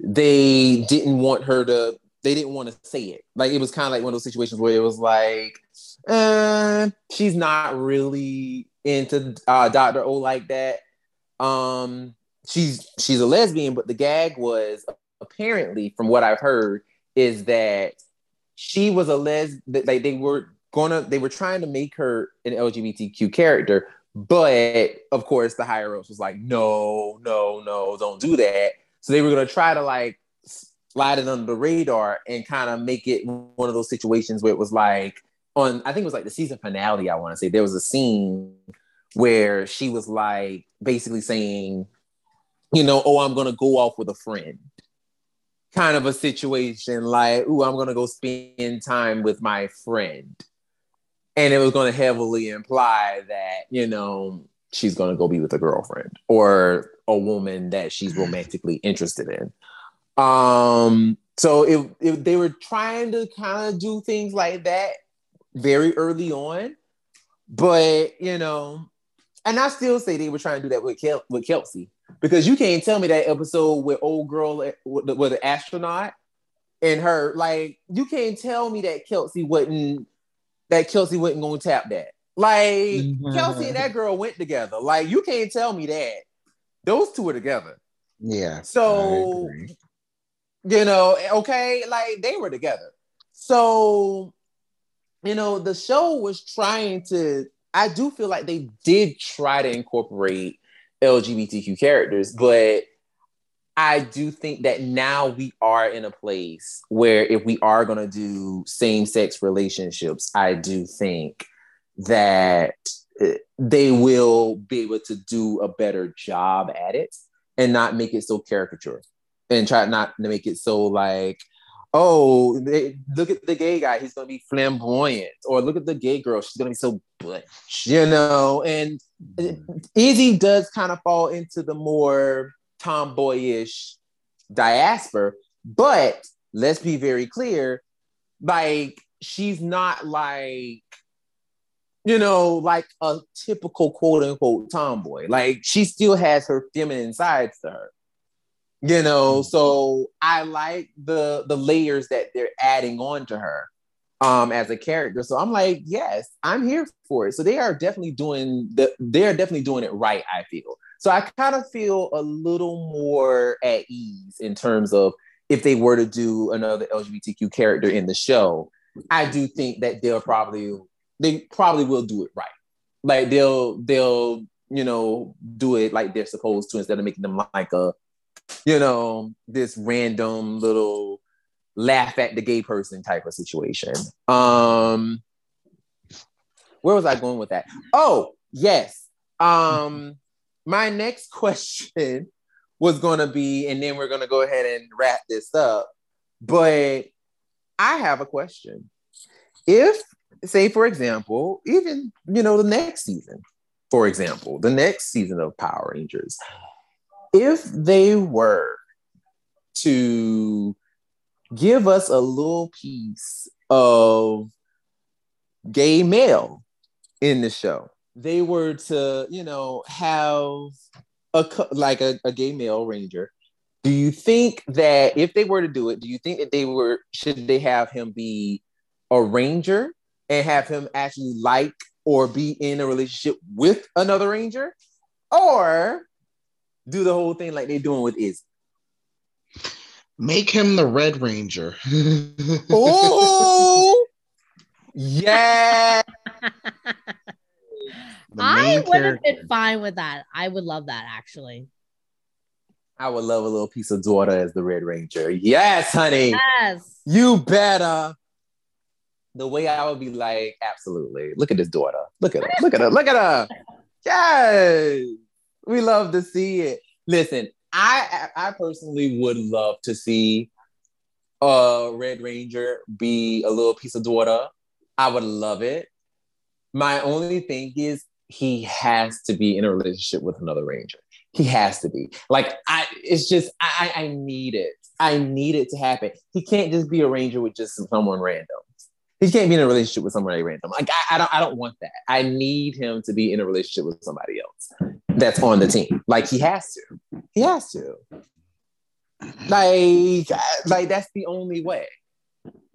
they didn't want her to they didn't want to say it. Like it was kind of like one of those situations where it was like uh, she's not really into uh, dr o like that. Um she's she's a lesbian but the gag was apparently from what i've heard is that she was a les like they were gonna they were trying to make her an lgbtq character but of course the higher ups was like no no no don't do that so they were gonna try to like slide it under the radar and kind of make it one of those situations where it was like on I think it was like the season finale, I want to say there was a scene where she was like basically saying, you know, oh, I'm gonna go off with a friend. Kind of a situation like, oh, I'm gonna go spend time with my friend. And it was gonna heavily imply that, you know, she's going to go be with a girlfriend or a woman that she's romantically interested in. Um, so if, if they were trying to kind of do things like that very early on, but you know, and I still say they were trying to do that with Kel- with Kelsey because you can't tell me that episode with old girl with the, with the astronaut and her like you can't tell me that Kelsey wouldn't that Kelsey wasn't going to tap that. Like mm-hmm. Kelsey and that girl went together. Like you can't tell me that. Those two are together. Yeah. So you know, okay, like they were together. So, you know, the show was trying to I do feel like they did try to incorporate LGBTQ characters, but I do think that now we are in a place where if we are going to do same sex relationships, I do think that they will be able to do a better job at it and not make it so caricature and try not to make it so like oh they, look at the gay guy he's gonna be flamboyant or look at the gay girl she's gonna be so butch you know and mm-hmm. izzy does kind of fall into the more tomboyish diaspora but let's be very clear like she's not like you know, like a typical quote unquote tomboy. Like she still has her feminine sides to her. You know, mm-hmm. so I like the the layers that they're adding on to her um as a character. So I'm like, yes, I'm here for it. So they are definitely doing the they're definitely doing it right, I feel. So I kind of feel a little more at ease in terms of if they were to do another LGBTQ character in the show, I do think that they'll probably they probably will do it right. Like they'll they'll you know do it like they're supposed to instead of making them like a you know, this random little laugh at the gay person type of situation. Um, where was I going with that? Oh, yes. Um, my next [LAUGHS] question was going to be, and then we're going to go ahead and wrap this up. But I have a question. If, say, for example, even, you know, the next season, for example, the next season of Power Rangers, if they were to give us a little piece of gay male in the show, they were to, you know, have a like a, a gay male ranger, do you think that if they were to do it, do you think that they were should they have him be a ranger and have him actually like or be in a relationship with another ranger, or do the whole thing like they're doing with Izzy? Make him the Red Ranger. oh, yeah. I would have been fine with that. I would love that actually. I would love a little piece of daughter as the Red Ranger. Yes, honey. Yes. You better. The way I would be like, absolutely. Look at this daughter. Look at her. Look at her. Look at her. Yes. We love to see it. Listen, I I personally would love to see a Red Ranger be a little piece of daughter. I would love it. My only thing is he has to be in a relationship with another ranger. He has to be. Like I it's just I I need it. I need it to happen. He can't just be a ranger with just someone random. He can't be in a relationship with somebody random. Like I, I don't I don't want that. I need him to be in a relationship with somebody else that's on the team. Like he has to. He has to. Like like that's the only way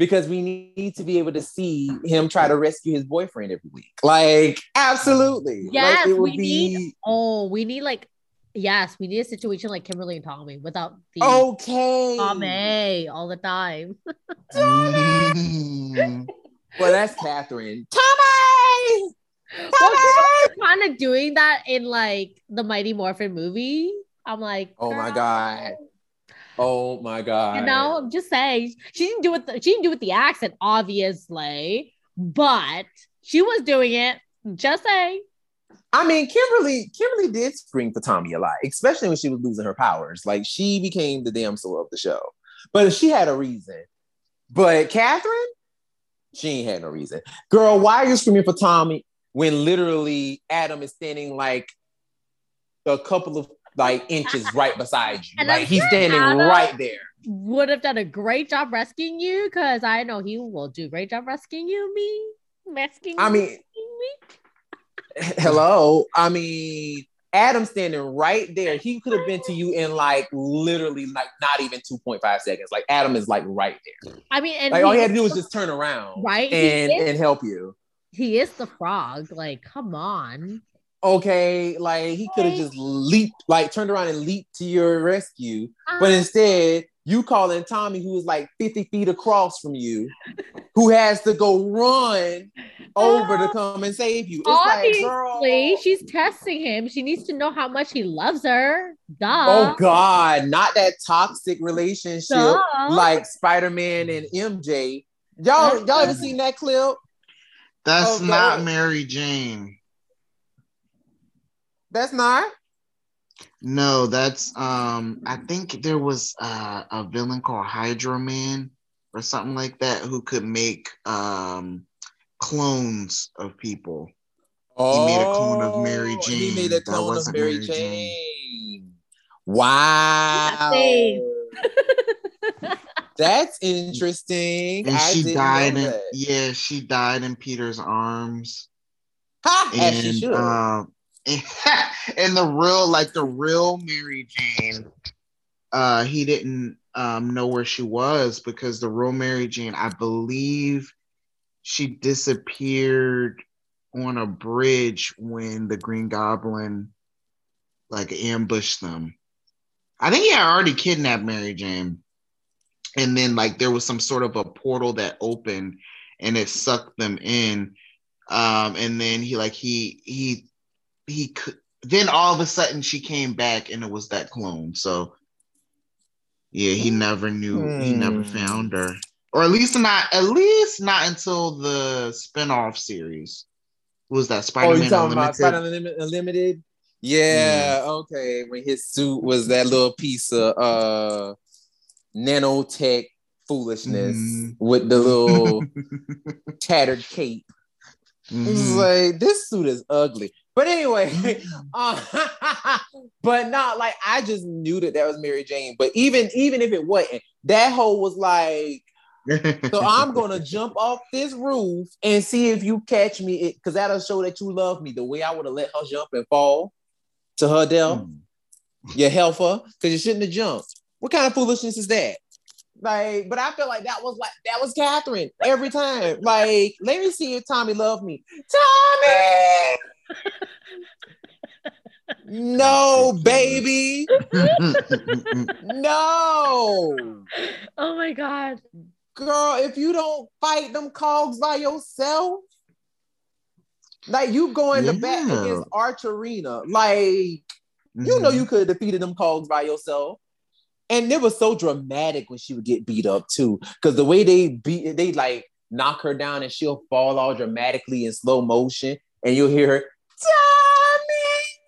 because we need to be able to see him try to rescue his boyfriend every week. Like, absolutely. Yes, like, we be... need. Oh, we need like. Yes, we need a situation like Kimberly and Tommy without the okay Tommy all the time. [LAUGHS] Tommy. [LAUGHS] well, that's Katherine. Tommy. Tommy! Well, kind of doing that in like the Mighty Morphin movie. I'm like, oh my god. Oh my god! You know, I'm just saying she didn't do it. The, she didn't do it the accent, obviously, but she was doing it. Just say. I mean, Kimberly. Kimberly did scream for Tommy a lot, especially when she was losing her powers. Like she became the damsel of the show, but she had a reason. But Katherine, she ain't had no reason. Girl, why are you screaming for Tommy when literally Adam is standing like a couple of like inches [LAUGHS] right beside you. Like he's standing right there. Would have done a great job rescuing you because I know he will do a great job rescuing you. Me, rescuing. I mean, me. Hello. I mean, Adam standing right there. He could have been to you in like literally like not even two point five seconds. Like Adam is like right there. I mean, and like all he had to do was just turn around, right, and and help you. He is the frog. Like, come on okay, like he could have just leaped, like turned around and leaped to your rescue, but uh-huh. instead you calling Tommy, who is like 50 feet across from you, who has to go run over uh, to come and save you. It's obviously, like, she's testing him. She needs to know how much he loves her. Duh. Oh God, not that toxic relationship Duh. like Spider-Man and MJ. Y'all, y'all ever seen that clip? That's oh, not Mary Jane. That's not. No, that's um. I think there was uh, a villain called Hydro Man or something like that who could make um clones of people. Oh, he made a clone of Mary Jane. He made a clone of Mary, Mary Jane. Jane. Wow. [LAUGHS] That's interesting. And she died in yeah, she died in Peter's arms. Ha, and, as she should. Uh, [LAUGHS] and the real, like the real Mary Jane, uh, he didn't um, know where she was because the real Mary Jane, I believe, she disappeared on a bridge when the Green Goblin like ambushed them. I think he had already kidnapped Mary Jane. And then like there was some sort of a portal that opened and it sucked them in. Um, and then he like he he he could then all of a sudden she came back and it was that clone. So Yeah, he never knew. He never Hmm. found her, or at least not. At least not until the spin-off series. What was that Oh, Spider-Man you talking about Unlimited? Spider Unlimited? Unlimited? Yeah, okay. When his suit was that little piece of uh nanotech foolishness Mhm. with the little [LAUGHS] tattered cape. Mhm. like this suit is ugly. But anyway, uh, [LAUGHS] [LAUGHS] but not like I just knew that that was Mary Jane. But even even if it wasn't, that hoe was like, so I'm [LAUGHS] gonna jump off this roof and see if you catch me, because that'll show that you love me. The way I would have let her jump and fall to her death, Mm. you helper, because you shouldn't have jumped. What kind of foolishness is that? Like, but I feel like that was like that was Katherine every time. Like, let me see if Tommy loved me. Tommy! No, baby. [LAUGHS] No. Oh my god. Girl, if you don't fight them cogs by yourself, like you going to bat Yeah. against Archerina, like you know mm-hmm. you could have defeated them cogs by yourself. And it was so dramatic when she would get beat up too, because the way they beat, they like knock her down and she'll fall all dramatically in slow motion, and you'll hear her, Tommy,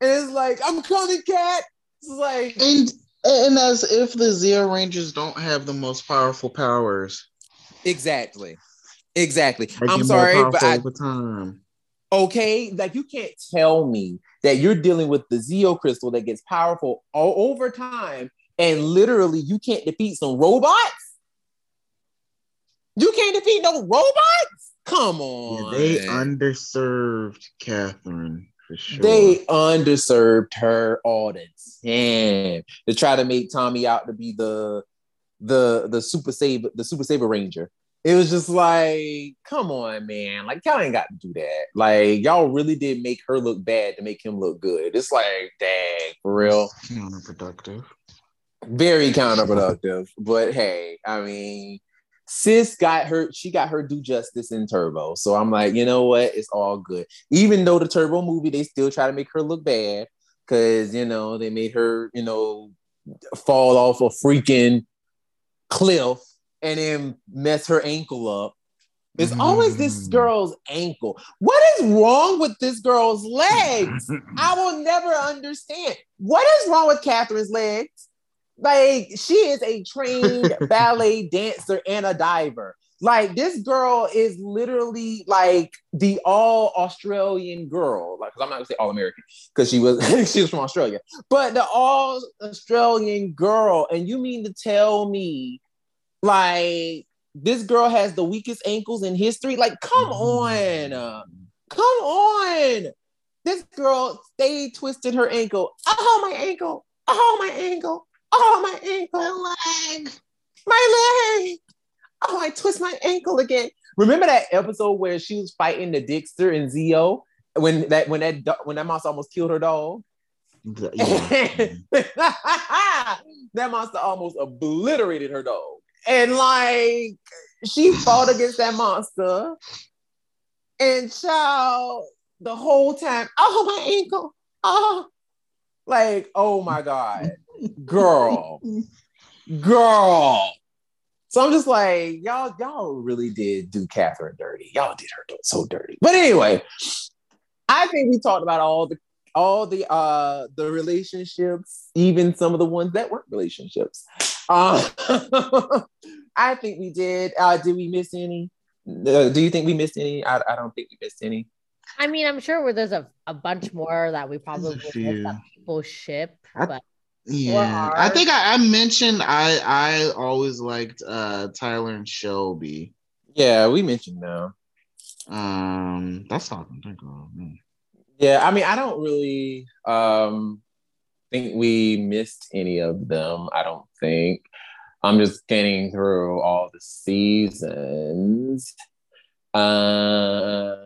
and it's like, I'm coming, Kat. It's like, and and as if the Zeo Rangers don't have the most powerful powers. exactly, exactly. I'm sorry, but I over time. okay, like you can't tell me that you're dealing with the Zeo crystal that gets powerful all over time, and literally you can't defeat some robots. You can't defeat no robots. Come Yeah, on, they underserved Katherine for sure. They underserved her all the time to try to make Tommy out to be the the the super saver the super saver ranger. It was just like, come on, man! Like y'all ain't got to do that. Like y'all really did make her look bad to make him look good. It's like, dang, for real, counterproductive. very counterproductive. But hey, I mean, sis got her. She got her due justice in Turbo. So I'm like, you know what? It's all good. Even though the Turbo movie, they still try to make her look bad because you know they made her, you know, fall off a freaking cliff and then mess her ankle up. It's always this Mm. girl's ankle. What is wrong with this girl's legs? I will never understand. What is wrong with Katherine's legs? Like, she is a trained [LAUGHS] ballet dancer and a diver. Like, this girl is literally like the all Australian girl. Like, 'cause I'm not gonna say all American because she was [LAUGHS] she was from Australia, but the all Australian girl. And you mean to tell me, like, this girl has the weakest ankles in history? Like, come on. Uh, Come on. This girl stayed twisted her ankle. Oh, my ankle. Oh, my ankle. Oh, my ankle. My leg. My leg. Oh, I twist my ankle again. Remember that episode where she was fighting the Dixter and Zeo when that when that when that monster almost killed her dog? Yeah. [LAUGHS] that monster almost obliterated her dog. And like she fought against that monster. And child, the whole time, oh my ankle. Oh, like, oh my God. Girl. Girl. So I'm just like, y'all, y'all really did do Katherine dirty. Y'all did her so dirty. But anyway, I think we talked about all the all the uh the relationships, even some of the ones that weren't relationships. Uh, [LAUGHS] I think we did. Uh, did we miss any? Uh, do you think we missed any? I, I don't think we missed any. I mean, I'm sure where there's a, a bunch more that we probably missed few. that people ship, I- but Yeah, Or I think I, I mentioned I I always liked uh Tyler and Shelby. Yeah, we mentioned them. Um, that's all I can think of. Mm. Yeah, I mean, I don't really um think we missed any of them. I don't think. I'm just scanning through all the seasons. Uh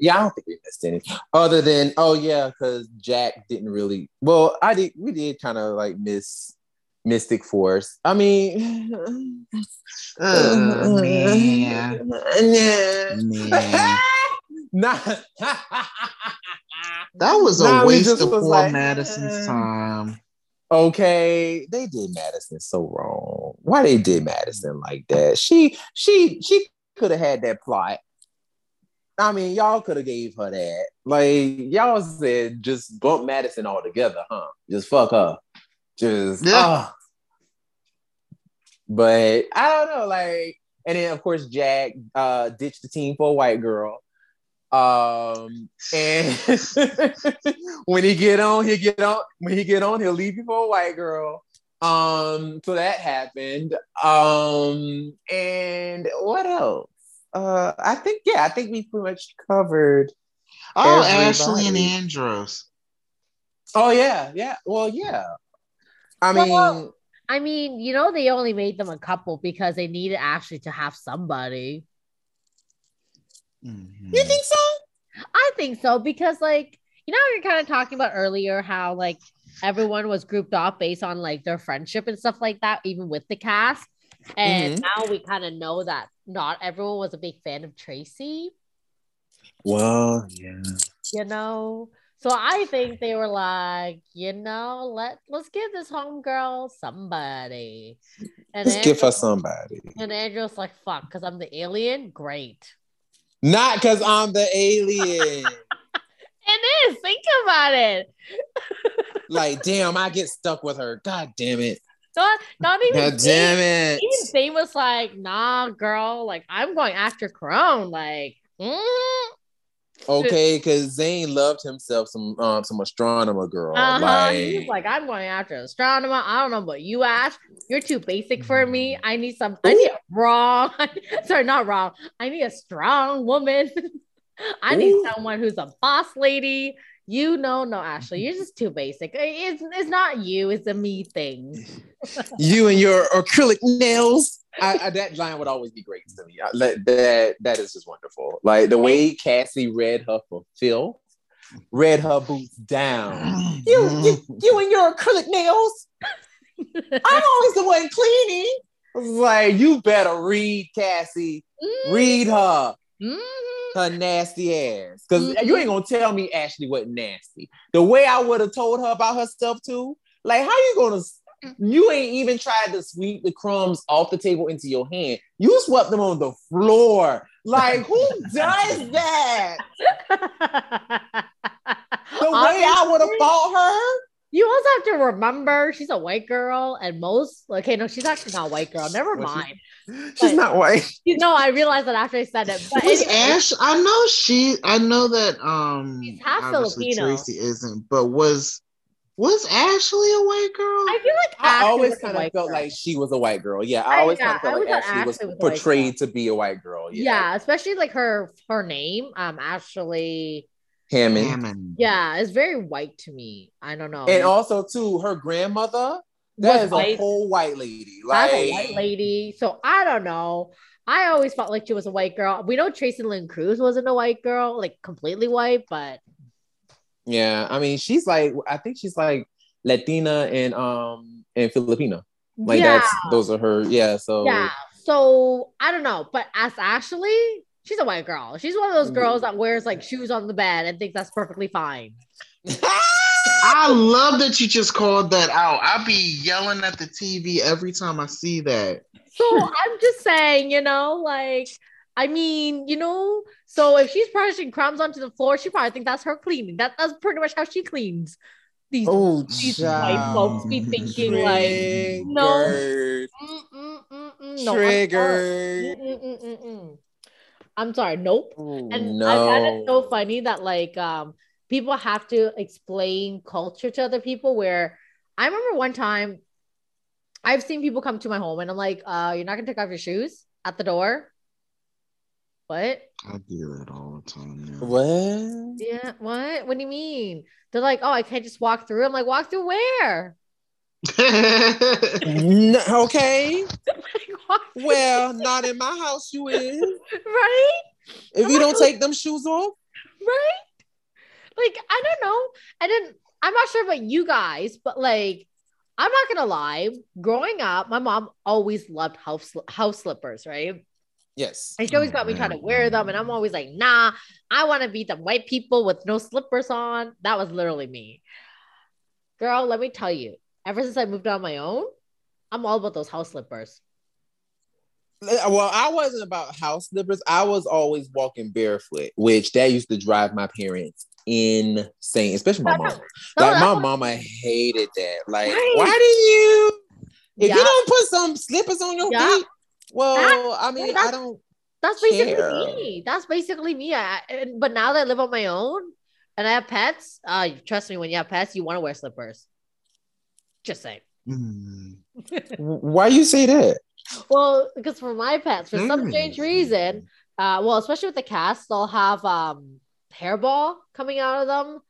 yeah, I don't think we missed any. Other than oh yeah, because Jack didn't really well, I did we did kind of like miss Mystic Force. I mean Uh, [LAUGHS] man. Man. [LAUGHS] Nah. [LAUGHS] That was a Nah, waste just of was poor like, Madison's eh. time. Okay, they did Madison so wrong. Why they did Madison like that? She she she could have had that plot. I mean, y'all could have gave her that. Like y'all said, just bump Madison all together, huh? Just fuck her. Just Yeah. ah. But I don't know, like, and then of course Jack uh ditched the team for a white girl. Um and [LAUGHS] when he get on, he get on. When he get on, he'll leave you for a white girl. Um, so that happened. Um, and what else? Uh, I think yeah, I think we pretty much covered. Oh, Everybody. Ashley and Andros. Oh yeah, yeah. Well, yeah. I mean, Well, I mean, you know, they only made them a couple because they needed Ashley to have somebody. Mhm. you think so? I think so because, like, you know, you're kind of talking about earlier how like everyone was grouped off based on like their friendship and stuff like that, even with the cast. And now we kind of know that not everyone was a big fan of Tracy, Well, yeah. you know. So I think they were like, you know, let let's give this homegirl somebody. And Let's give her somebody. And Andros like, fuck, because I'm the alien. Great. Not because I'm the alien. [LAUGHS] It is. Think about it. like, damn, I get stuck with her. God damn it. Not, not even. God damn it. Even Zhane was like, nah, girl, like I'm going after Karone. Like, mm Okay, because Zhane loved himself some um some Astronema girl. uh-huh. Like, He was like, I'm going after Astronema. I don't know about you, Ash. You're too basic for me. I need some. I need wrong. [LAUGHS] Sorry, not wrong. I need a strong woman. [LAUGHS] I need Ooh. someone who's a boss lady. You know, no, Ashley, you're just too basic. It's it's not you. It's a me thing. [LAUGHS] you and your acrylic nails. I, I, that line would always be great to me. I, that, that that is just wonderful. Like the way Cassie read her for Phil, read her boots down. [CLEARS THROAT] You, you, you and your acrylic nails. I'm always the one cleaning. Like, you better read Cassie. Read her. Mhm. Her nasty ass. Because Mhm. you ain't gonna tell me Ashley wasn't nasty. The way I would have told her about herself too. Like, how you gonna? You ain't even tried to sweep the crumbs off the table into your hand. You swept them on the floor. Like, who [LAUGHS] does that? [LAUGHS] The way I would have fought her. You also have to remember she's a white girl, and most okay, no, she's actually not a white girl. Never Well, she- mind. [LAUGHS] She's But- not white. [LAUGHS] You know, I realized that after I said it. But Was anyway, Ash? I know she. I know that. Um, She's half obviously Filipino. Tracy isn't, but was was Ashley a white girl? I feel like I Ashley always kind of felt girl. like she was a white girl. Yeah, I I- always yeah, kind of felt I like was Ashley was Ashley was portrayed to be a white girl. Yeah, yeah, especially like her her name, um, Ashley. Hammond. Hammond. Yeah, it's very white to me. I don't know. And also too, her grandmother that Was is white. a whole white lady. That's a white lady. So I don't know. I always felt like she was a white girl. We know Tracy Lynn Cruz wasn't a white girl, like completely white, but yeah, I mean, she's like, I think she's like Latina and um and Filipino. Like yeah, that's those are her. Yeah, so yeah. So I don't know, but as Ashley, she's a white girl. She's one of those girls that wears like shoes on the bed and thinks that's perfectly fine. [LAUGHS] I love that you just called that out. I'll be yelling at the TV every time I see that. So I'm just saying, you know, like, I mean, you know, so if she's brushing crumbs onto the floor, she probably thinks that's her cleaning. That, that's pretty much how she cleans. These oh, these child. white folks be thinking like, no. Triggered. mm, mm, mm, mm, no, Triggered. I'm sorry, nope. Oh, And I find it so funny that like um people have to explain culture to other people. Where I remember one time I've seen people come to my home and I'm like, uh, you're not gonna take off your shoes at the door. What? I do it all the time. Now. What? Yeah, what? What do you mean? They're like, oh, I can't just walk through. I'm like, walk through where? No, okay. [LAUGHS] Well, not in my house. You is. right? If you don't take them shoes off, right? Like, I don't know. I didn't, I'm not sure about you guys, but like, I'm not gonna lie. Growing up, my mom always loved house house slippers, right? yes. And she always got me trying to wear them, and I'm always like, nah, I want to be the white people with no slippers on. That was literally me. Girl, let me tell you, ever since I moved on my own, I'm all about those house slippers. Well, I wasn't about house slippers. I was always walking barefoot, which that used to drive my parents insane, especially my mom. No, [LAUGHS] Like my what- mama hated that. Like, Right. why do you? If Yeah. you don't put some slippers on your Yeah. feet, well, I mean, I don't. That's basically care. me. That's basically me. I, and- but now that I live on my own and I have pets, uh, trust me, when you have pets, you want to wear slippers. Just saying. [LAUGHS] Mm. Why you say that? Well, because for my pets, for some strange reason, uh, well, especially with the cats, they'll have um hairball coming out of them,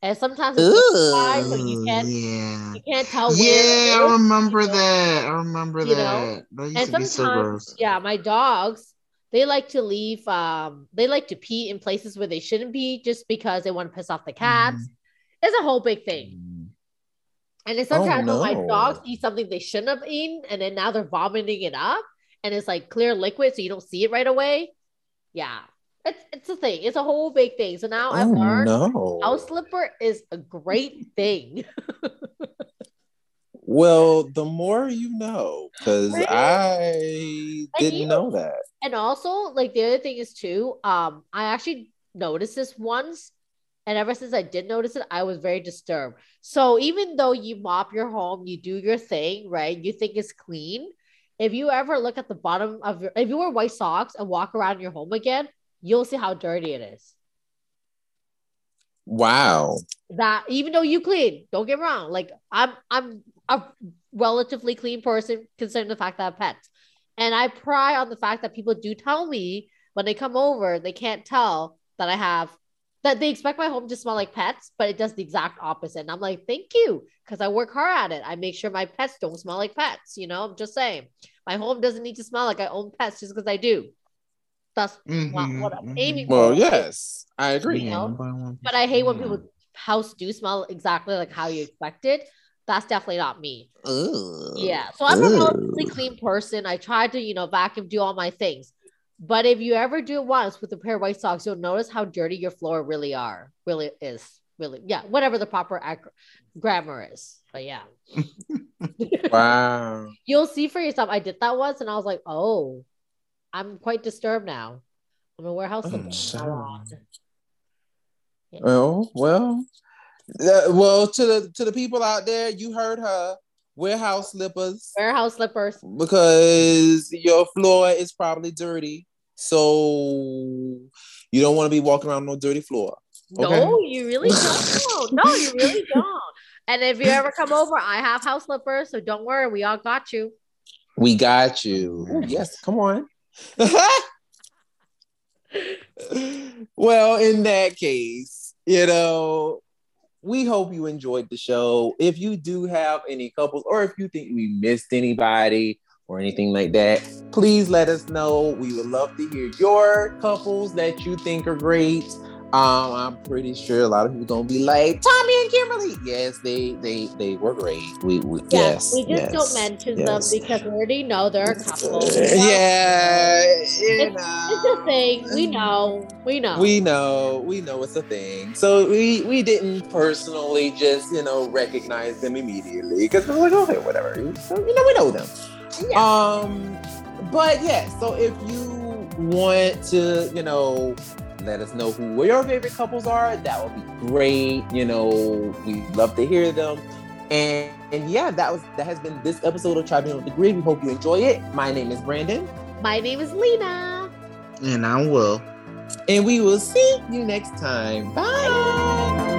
and sometimes it's liquefied, so you can't yeah. you can't tell. Yeah, I remember that. I remember You know? that. And so sometimes, gross. yeah, my dogs they like to leave. Um, they like to pee in places where they shouldn't be, just because they want to piss off the cats. Mm-hmm. It's a whole big thing. And then sometimes when my dogs eat something they shouldn't have eaten, and then now they're vomiting it up, and it's like clear liquid, so you don't see it right away. Yeah, it's it's a thing. It's a whole big thing. So now I've Oh learned no! house slipper is a great [LAUGHS] thing. [LAUGHS] Well, the more you know, because Right? I didn't you- know that. and also, like the other thing is too, um, I actually noticed this once, and ever since I did notice it, I was very disturbed. So even though you mop your home, you do your thing, right? You think it's clean. If you ever look at the bottom of your, if you wear white socks and walk around your home again, you'll see how dirty it is. Wow. That even though you clean, don't get me wrong. Like I'm, I'm a relatively clean person considering the fact that I have pets, and I pry on the fact that people do tell me when they come over, they can't tell that I have that they expect my home to smell like pets, but it does the exact opposite. And I'm like, thank you, because I work hard at it. I make sure my pets don't smell like pets. You know, I'm just saying, my home doesn't need to smell like I own pets just because I do. That's not Mhm, what I'm aiming Well, for. yes, I agree. You know, But I hate when to- people's house do smell exactly like how you expected. That's definitely not me. Ugh. Yeah. So I'm a Ugh. relatively clean person. I try to, you know, vacuum, do all my things. But if you ever do it once with a pair of white socks, you'll notice how dirty your floor really are. Really is. Really. Yeah. Whatever the proper ac- grammar is. But yeah. [LAUGHS] [LAUGHS] Wow. You'll see for yourself. I did that once and I was like, oh, I'm quite disturbed now. I'm gonna wear house Oh, slippers from. Well, well, uh, well. To the to the people out there, you heard her. warehouse slippers Warehouse slippers. because your floor is probably dirty. So you don't want to be walking around on a dirty floor. No, you really don't. No, you really [LAUGHS] don't. And if you ever come over, I have house slippers, so don't worry, we all got you. We got you. Yes, come on. [LAUGHS] well, in that case, you know, we hope you enjoyed the show. If you do have any couples, or if you think we missed anybody or anything like that, please let us know. We would love to hear your couples that you think are great. Um, I'm pretty sure a lot of people gonna be like Tommy and Kimberly. Yes, they they they were great. We, we yes, we just yes, don't mention yes. them because we already know they're a couple. Uh, yeah, It's, it's a thing. We know. We know. We know, we know it's a thing. So we we didn't personally just you know recognize them immediately because we're like, okay, whatever. So, you know, we know them. Yeah. Um, but yeah. So if you want to, you know, let us know who your favorite couples are, that would be great. You know, we love to hear them. And and yeah, that was that has been this episode of Tribunal with the Grid. We hope you enjoy it. My name is Brandon, My name is Lena. And I will. and we will see you next time. Bye.